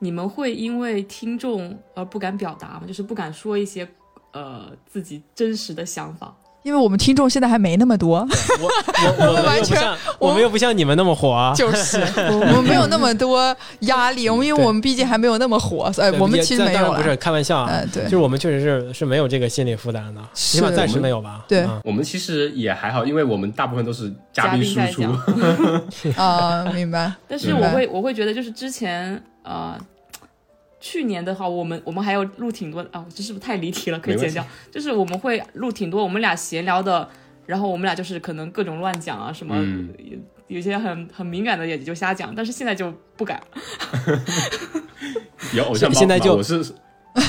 你们会因为听众而不敢表达吗？就是不敢说一些呃自己真实的想法。因为我们听众现在还没那么多，我们 完全我们又不像你们那么火啊。就是我 我们没有那么多压力，我们因为我们毕竟还没有那么火，所以我们其实没有当然不是。开玩笑啊，嗯，对就是我们确实是是没有这个心理负担的，是起码暂时没有吧。对啊我们其实也还好，因为我们大部分都是嘉宾输在出。讲，啊，明白。但是我会我会觉得就是之前呃。去年的话，我们我们还有录挺多啊，这是不是太离题了？可以剪掉。就是我们会录挺多，我们俩闲聊的，然后我们俩就是可能各种乱讲啊，什么、嗯有有些很很敏感的也就瞎讲，但是现在就不敢。有偶像包袱现在就我是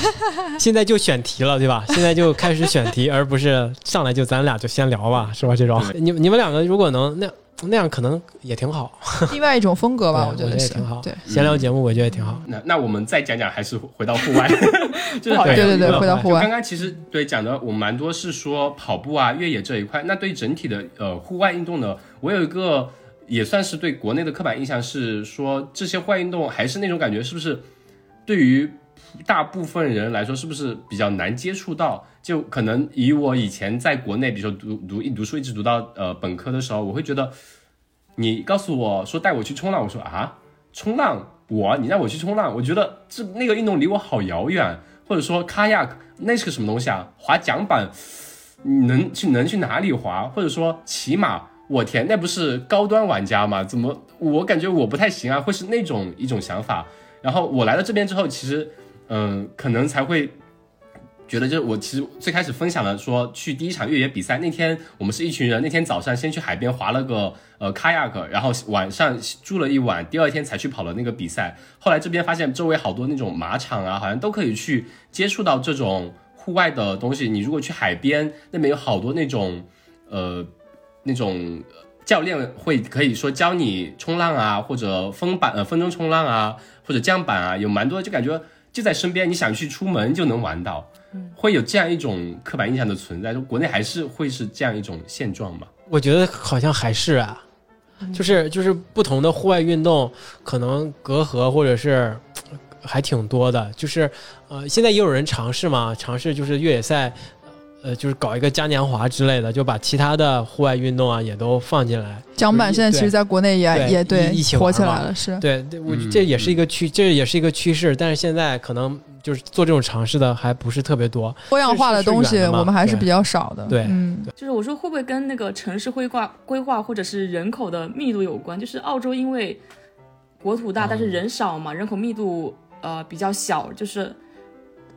现在就选题了，对吧？现在就开始选题，而不是上来就咱俩就先聊吧，是吧？这种你你们两个如果能那样那样，可能也挺好，另外一种风格吧，我觉得也挺好。对，闲聊节目我觉得也挺好。那那我们再讲讲，还是回到户外，就是对对对回到户外刚刚其实对讲的我们蛮多是说跑步啊、越野这一块。那对整体的呃户外运动呢，我有一个也算是对国内的刻板印象是说，这些户外运动还是那种感觉，是不是对于大部分人来说，是不是比较难接触到？就可能以我以前在国内，比如说读读一读书，一直读到呃本科的时候，我会觉得，你告诉我说带我去冲浪，我说啊，冲浪，我你让我去冲浪，我觉得这那个运动离我好遥远。或者说 kayak 那是个什么东西啊？滑桨板，能去能去哪里滑？或者说骑马，我天，那不是高端玩家吗？怎么我感觉我不太行啊？会是那种一种想法。然后我来到这边之后，其实嗯、可能才会。觉得就是我其实最开始分享了说去第一场越野比赛那天，我们是一群人，那天早上先去海边划了个呃 kayak，然后晚上住了一晚，第二天才去跑了那个比赛。后来这边发现周围好多那种马场啊，好像都可以去接触到这种户外的东西。你如果去海边那边有好多那种呃那种教练会可以说教你冲浪啊，或者风板呃风筝冲浪啊，或者桨板啊，有蛮多就感觉就在身边，你想去出门就能玩到。会有这样一种刻板印象的存在，就国内还是会是这样一种现状嘛？我觉得好像还是啊，就是就是不同的户外运动，可能隔阂或者是呃还挺多的。就是呃，现在也有人尝试嘛，尝试就是越野赛，呃，就是搞一个嘉年华之类的，就把其他的户外运动啊也都放进来。桨板现在其实，在国内也对也对一一起火起来了，是对对，我嗯这也是一个趋，这也是一个趋势。但是现在可能就是做这种尝试的还不是特别多。多样化的东西我们还是比较少的。对嗯，就是我说会不会跟那个城市规划规划或者是人口的密度有关？就是澳洲因为国土大，但是人少嘛，人口密度呃比较小，就是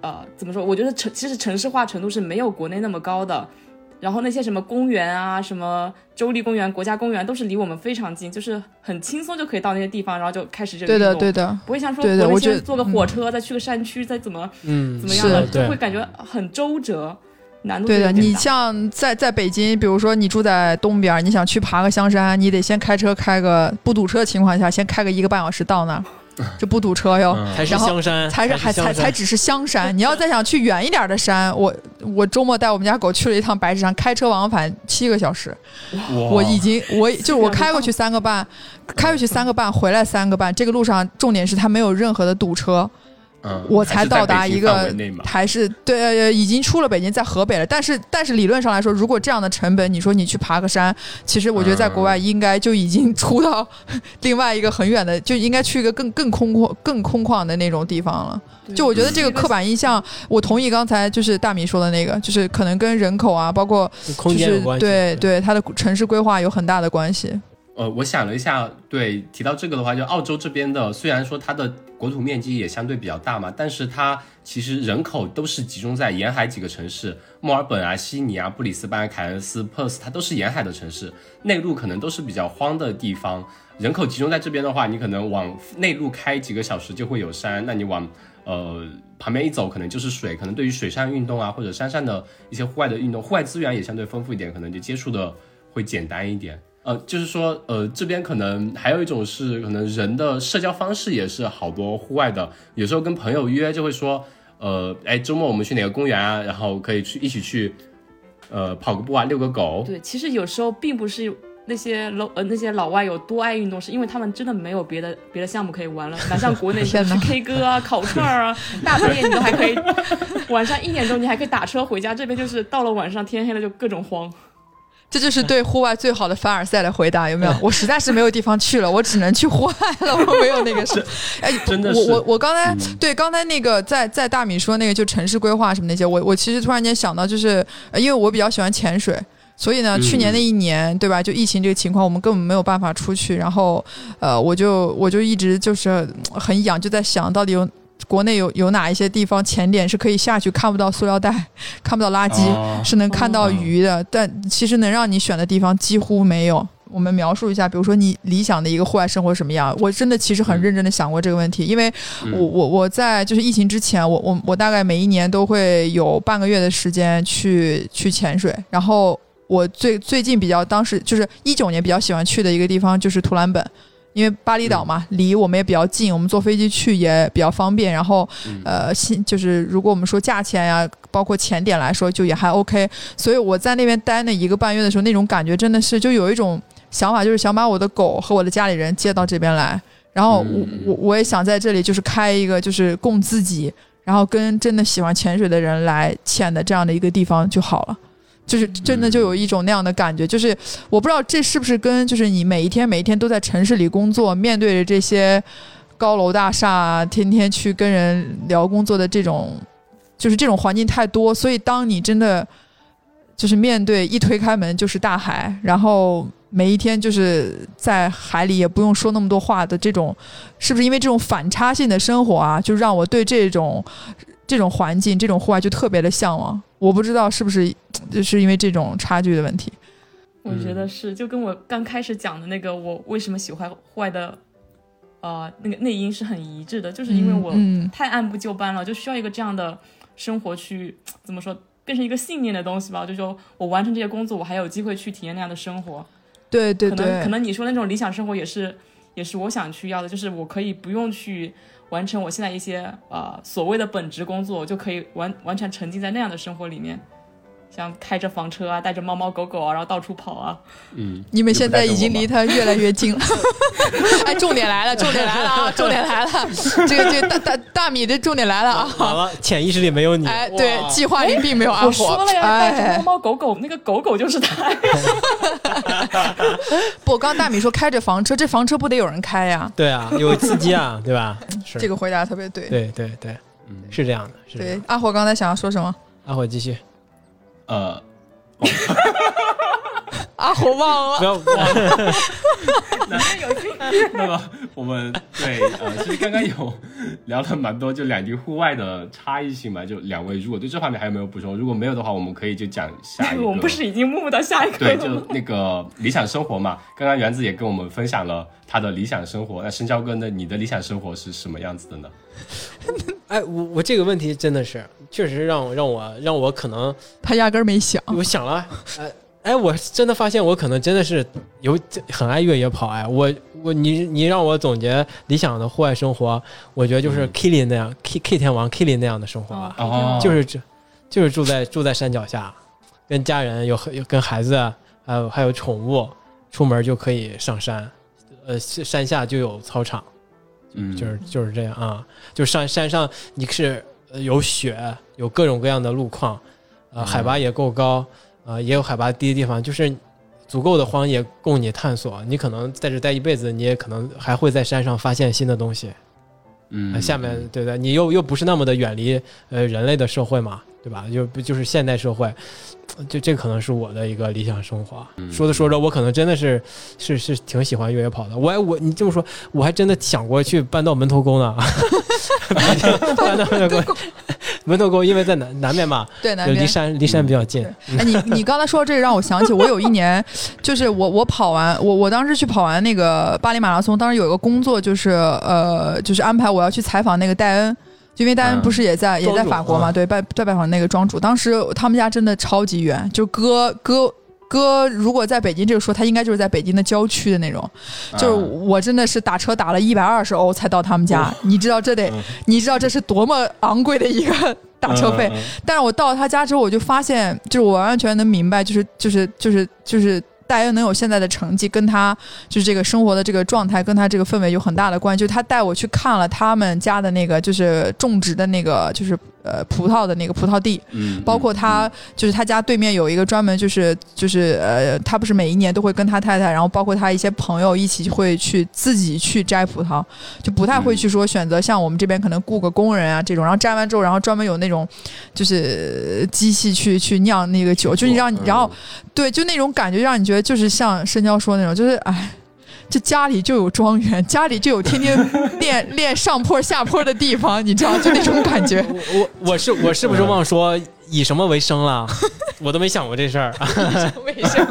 呃怎么说？我觉得城其实城市化程度是没有国内那么高的。然后那些什么公园啊，什么州立公园、国家公园，都是离我们非常近，就是很轻松就可以到那些地方，然后就开始这个对的运动。对的，不会像说对的我先坐个火车，再去个山区，再怎么嗯，怎么样的，就会感觉很周折，难度对的，你像在在北京，比如说你住在东边，你想去爬个香山，你得先开车开个不堵车的情况下，先开个一个半小时到那儿，这不堵车哟。嗯。才是然后香山，才是还才才只是香山，你要再想去远一点的山，我我周末带我们家狗去了一趟白石山，开车往返七个小时，我已经我就是我开过去三个半，开过去三个半，回来三个半，这个路上重点是它没有任何的堵车，嗯我才到达一个还是对呃已经出了北京，在河北了。但是但是理论上来说，如果这样的成本，你说你去爬个山，其实我觉得在国外应该就已经 出到 另外一个很远的，就应该去一个更更空旷、更空旷的那种地方了。就我觉得这个刻板印象，我同意刚才就是大米说的那个，就是可能跟人口啊，包括空就是间有关系。对对它的城市规划有很大的关系。呃，我想了一下，对，提到这个的话，就澳洲这边的，虽然说它的国土面积也相对比较大嘛，但是它其实人口都是集中在沿海几个城市，墨尔本啊、悉尼啊、布里斯班、凯恩斯、珀斯，它都是沿海的城市，内陆可能都是比较荒的地方。人口集中在这边的话，你可能往内陆开几个小时就会有山，那你往呃旁边一走，可能就是水，可能对于水上运动啊或者山上的一些户外的运动，户外资源也相对丰富一点，可能就接触的会简单一点。呃，就是说，呃，这边可能还有一种是，可能人的社交方式也是好多户外的，有时候跟朋友约就会说，呃，哎，周末我们去哪个公园啊，然后可以去一起去，呃，跑个步啊，遛个狗。对，其实有时候并不是那些老呃那些老外有多爱运动，是因为他们真的没有别的别的项目可以玩了，哪像国内 是天哪 K 歌啊、烤串儿啊，大半夜你都还可以，晚上一点钟你还可以打车回家，这边就是到了晚上天黑了就各种慌。这就是对户外最好的凡尔赛的回答，有没有？我实在是没有地方去了，我只能去户外了，我没有那个什么。哎，真的是我我我刚才、嗯对刚才那个在在大米说那个就城市规划什么那些，我我其实突然间想到，就是呃因为我比较喜欢潜水。所以呢，嗯去年那一年，对吧？就疫情这个情况，我们根本没有办法出去。然后，呃，我就我就一直就是呃很痒，就在想到底有国内有有哪一些地方潜点是可以下去看不到塑料袋、看不到垃圾，哦是能看到鱼的，但其实能让你选的地方几乎没有。我们描述一下，比如说你理想的一个户外生活什么样？我真的其实很认真的想过这个问题，因为嗯我我我在就是疫情之前，我我我大概每一年都会有半个月的时间去去潜水，然后我最最近比较当时就是一九年比较喜欢去的一个地方就是图兰本。因为巴厘岛嘛，离我们也比较近，我们坐飞机去也比较方便。然后，嗯呃，新就是如果我们说价钱呀、包括钱点来说，就也还 OK。所以我在那边待那一个半月的时候，那种感觉真的是就有一种想法，就是想把我的狗和我的家里人接到这边来。然后我嗯我我也想在这里就是开一个就是供自己，然后跟真的喜欢潜水的人来潜的这样的一个地方就好了。就是真的就有一种那样的感觉，就是我不知道这是不是跟就是你每一天每一天都在城市里工作，面对着这些高楼大厦，天天去跟人聊工作的这种，就是这种环境太多，所以当你真的就是面对一推开门就是大海，然后每一天就是在海里也不用说那么多话的这种，是不是因为这种反差性的生活啊，就让我对这种这种环境、这种户外就特别的向往？我不知道是不是就是因为这种差距的问题。我觉得是，就跟我刚开始讲的那个，我为什么喜欢户外的，呃，那个内因是很一致的，就是因为我嗯太按部就班了，就需要一个这样的生活去怎么说，变成一个信念的东西吧。就说我完成这些工作，我还有机会去体验那样的生活。对对可能对，可能你说的那种理想生活也是也是我想去要的，就是我可以不用去完成我现在一些呃所谓的本职工作，我就可以完完全沉浸在那样的生活里面。像开着房车啊，带着猫猫狗狗啊，然后到处跑啊，嗯，你们现在已经离他他越来越近了。哎，重点来了，重点来了啊！重点来了，这个这个大大大米的重点来了啊！好了，潜意识里没有你。哎，对，计划里并没有阿我火。说了呀，带着哎猫，猫狗狗，那个狗狗就是他。不，刚刚大米说开着房车，这房车不得有人开呀？对啊，有司机啊，对吧？是这个回答特别对。对对对，嗯是这样的，是这样对，阿火刚才想要说什么？阿火继续，呃，阿火忘了不了。要那么我们对呃，其实刚刚有聊了蛮多，就两地户外的差异性嘛。就两位如果对这方面还有没有补充？如果没有的话，我们可以就讲下一个。我们不是已经目到下一个对，就？那个理想生活嘛。刚刚园子也跟我们分享了他的理想生活。那深交哥那？你的理想生活是什么样子的呢？哎，我我这个问题真的是，确实让我让我让我可能 他压根儿没想。我想了，哎哎，我真的发现我可能真的是有很爱越野跑哎，我我你你让我总结理想的户外生活，我觉得就是嗯 Killing 那样、K K 天王 Killing 那样的生活吧，哦就是这就是住在住在山脚下，跟家人有有跟孩子还有还有宠物，出门就可以上山，呃山下就有操场。嗯，就是就是这样啊，就上山上你是呃有雪，有各种各样的路况，呃，嗯海拔也够高，呃，也有海拔低的地方，就是足够的荒野供你探索。你可能在这待一辈子，你也可能还会在山上发现新的东西。嗯呃，下面对不对？你又又不是那么的远离呃人类的社会嘛，对吧？就不就是现代社会，就这可能是我的一个理想生活。嗯说着说着，我可能真的是是是挺喜欢越野跑的。我还我你这么说，我还真的想过去搬到门头沟呢。搬到门头沟，门头沟因为在南南面嘛，对，南面离。山离山比较近。哎，你你刚才说这个让我想起，我有一年，就是我我跑完，我我当时去跑完那个巴黎马拉松，当时有一个工作就是呃，就是安排我要去采访那个戴恩。就因为戴恩嗯不是也在、也在法国嘛，啊对，拜在拜访那个庄主。当时他们家真的超级远，就哥哥哥，如果在北京这个说，他应该就是在北京的郊区的那种。就是我真的是打车打了一百二十欧才到他们家，你知道这得嗯，你知道这是多么昂贵的一个打车费。但是我到了他家之后，我就发现，就是我完完全全能明白，就是就是就是就是大约能有现在的成绩，跟他就是这个生活的这个状态，跟他这个氛围有很大的关系。就他带我去看了他们家的那个，就是种植的那个，就是呃葡萄的那个葡萄地，嗯，包括他就是他家对面有一个专门就是就是呃，他不是每一年都会跟他太太，然后包括他一些朋友一起会去自己去摘葡萄，就不太会去说选择像我们这边可能雇个工人啊这种，然后摘完之后，然后专门有那种就是机器去去酿那个酒，就是让你嗯然后对，就那种感觉让你觉得就是像深交说的那种，就是哎。就家里就有庄园，家里就有天天练练上坡下坡的地方，你知道，就那种感觉。我我我是我是不是忘说以什么为生了？我都没想过这事儿。为生，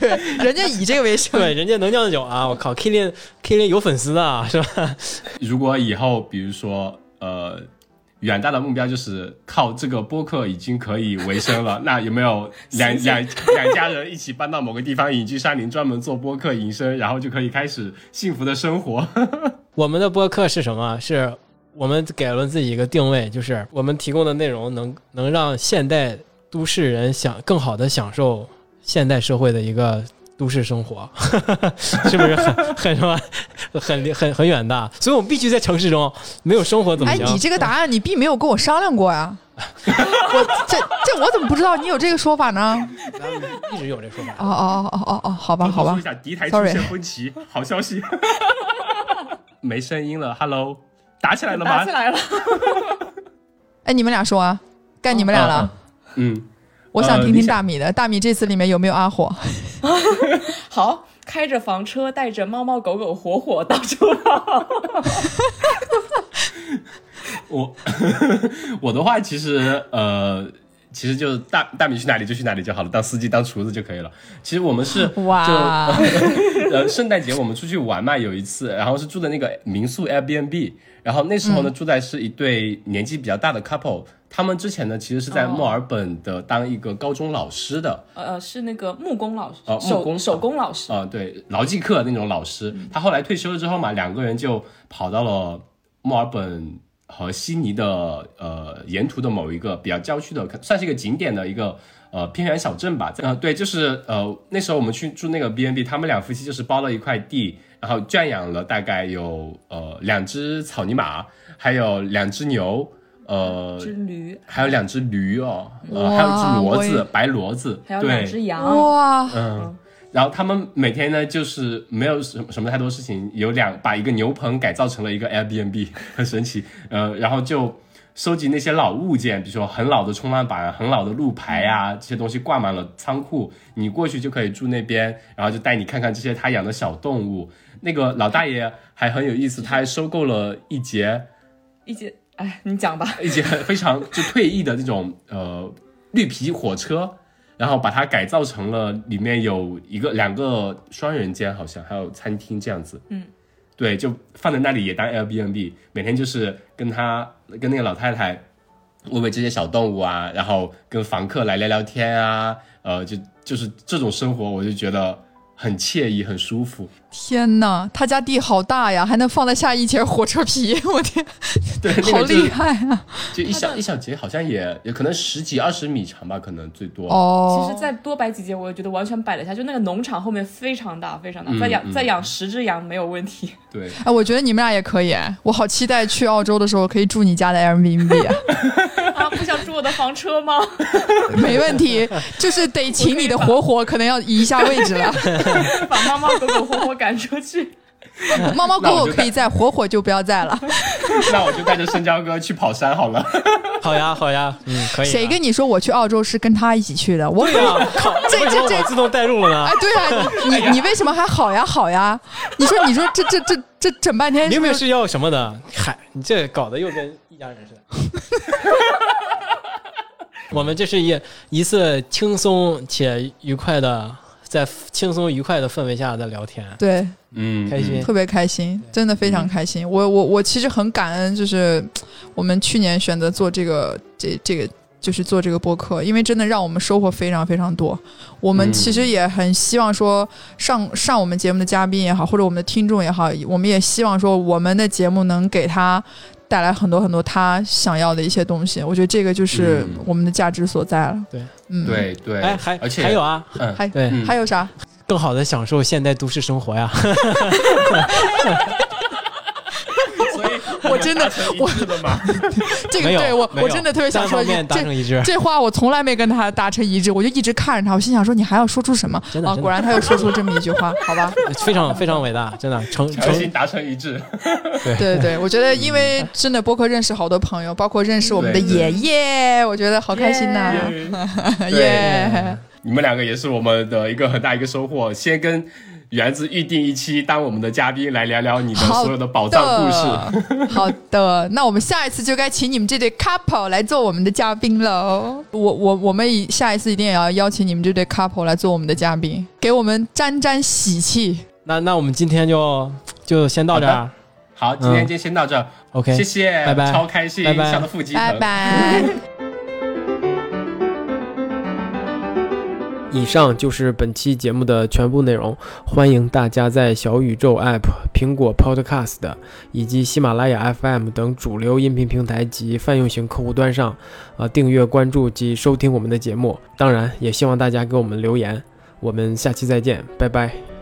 对，人家以这个为生。对，人家能酿酒啊！我靠，K 链 K 链有粉丝啊是吧？如果以后比如说呃。远大的目标就是靠这个播客已经可以维生了，那有没有两两两家人一起搬到某个地方隐居山林，专门做播客营生，然后就可以开始幸福的生活？我们的播客是什么？是我们给了自己一个定位，就是我们提供的内容能能让现代都市人享更好的享受现代社会的一个都市生活，是不是很很什么很很很远大？所以我们必须在城市中，没有生活怎么哎，行？你这个答案你并没有跟我商量过呀。我这这我怎么不知道你有这个说法呢？一直有这说法。哦哦哦哦哦，好吧好吧说一，下，敌台出 Sorry 现分歧，好消息。没声音了，Hello，打起来了吗打起？来了。哎，你们俩说啊，该你们俩了。嗯，我想听听大米的，大米这次里面有没有阿火？好，开着房车，带着猫猫狗狗火火到处跑。我 我的话其实呃。其实就大大米去哪里就去哪里就好了，当司机当厨子就可以了。其实我们是 哇就 呃圣诞节我们出去玩嘛，有一次，然后是住的那个民宿 Airbnb，然后那时候呢、住在是一对年纪比较大的 couple，他们之前呢其实是在哦墨尔本的当一个高中老师的，呃，是那个木工老师，呃木工手手工老师。啊、对，劳技课那种老师，他后来退休了之后嘛，两个人就跑到了墨尔本和悉尼的呃沿途的某一个比较郊区的，算是一个景点的一个呃偏远小镇吧。呃，对，就是呃那时候我们去住那个 B N B，他们两夫妻就是包了一块地，然后圈养了大概有呃两只草泥马，还有两只牛，呃。只驴，还有两只驴哦，呃，还有一只骡子，白骡子，还有对，两只羊。哇，嗯，然后他们每天呢，就是没有什么什么太多事情，有两把一个牛棚改造成了一个 Airbnb，很神奇。呃，然后就收集那些老物件，比如说很老的冲浪板、很老的路牌啊，这些东西挂满了仓库。你过去就可以住那边，然后就带你看看这些他养的小动物。那个老大爷还很有意思，他还收购了一节一节，哎，你讲吧。一节 非常就退役的那种呃绿皮火车，然后把它改造成了里面有一个两个双人间，好像还有餐厅这样子。嗯，对，就放在那里也当 Airbnb，每天就是跟他跟那个老太太喂喂这些小动物啊，然后跟房客来聊聊天啊，呃，就就是这种生活，我就觉得很惬意，很舒服。天哪，他家地好大呀，还能放得下一节火车皮，我天，对，那好厉害啊！就一小一小节，好像也也可能十几二十米长吧，可能最多。哦，其实再多摆几节，我也觉得完全摆得下。就那个农场后面非常大，非常大，嗯再养嗯再养十只羊没有问题。对，哎，我觉得你们俩也可以，哎我好期待去澳洲的时候可以住你家的 Airbnb 啊，啊，不想住我的房车吗？没问题，就是得请你的火火可能要移一下位置了，把猫猫狗狗火火赶出去。猫猫狗狗可以在，火火就不要在了。那我就带着深交哥去跑山好了。好呀，好呀，嗯，可以啊。谁跟你说我去澳洲是跟他一起去的？我对呀、靠，这这这自动带入了呢哎，？对啊，你你你为什么还好呀好呀？你说你说这这这这整半天是不是明明是要什么的，嗨，你这搞得又跟一家人似的。我们这是一一次轻松且愉快的，在轻松愉快的氛围下的聊天，对，嗯，开心。特别开心，真的非常开心。我我我其实很感恩，就是我们去年选择做这个这这个。就是做这个播客，因为真的让我们收获非常非常多。我们嗯其实也很希望说上上我们节目的嘉宾也好，或者我们的听众也好，我们也希望说我们的节目能给他带来很多很多他想要的一些东西。我觉得这个就是嗯我们的价值所在了。对，嗯，，对对，哎，还而且还有啊，嗯，还对，嗯还有啥？更好的享受现代都市生活呀。我真的 我？这个，对我我真的特别想说一致。这话我从来没跟他达成一致，我就一直看着他，我心想说你还要说出什么啊？果然他又说出这么一句话，好吧？非常非常伟大，真的成成强行达成一致。对对对，我觉得因为真的播客认识好多朋友，包括认识我们的爷爷，我觉得好开心呐！耶！你们两个也是我们的一个很大一个收获。先跟园子预定一期当我们的嘉宾，来聊聊你的所有的宝藏故事。的，好的，那我们下一次就该请你们这对 couple 来做我们的嘉宾喽。我我我们以下一次一定也要邀请你们这对 couple 来做我们的嘉宾，给我们沾沾喜气。那那我们今天就就先到这儿。好，今天就先到这儿，OK，谢谢，拜拜超开心，拜拜笑得腹肌。拜拜。以上就是本期节目的全部内容，欢迎大家在小宇宙 App、苹果 Podcast 以及喜马拉雅 FM 等主流音频平台及泛用型客户端上，呃，订阅、关注及收听我们的节目。当然，也希望大家给我们留言。我们下期再见，拜拜。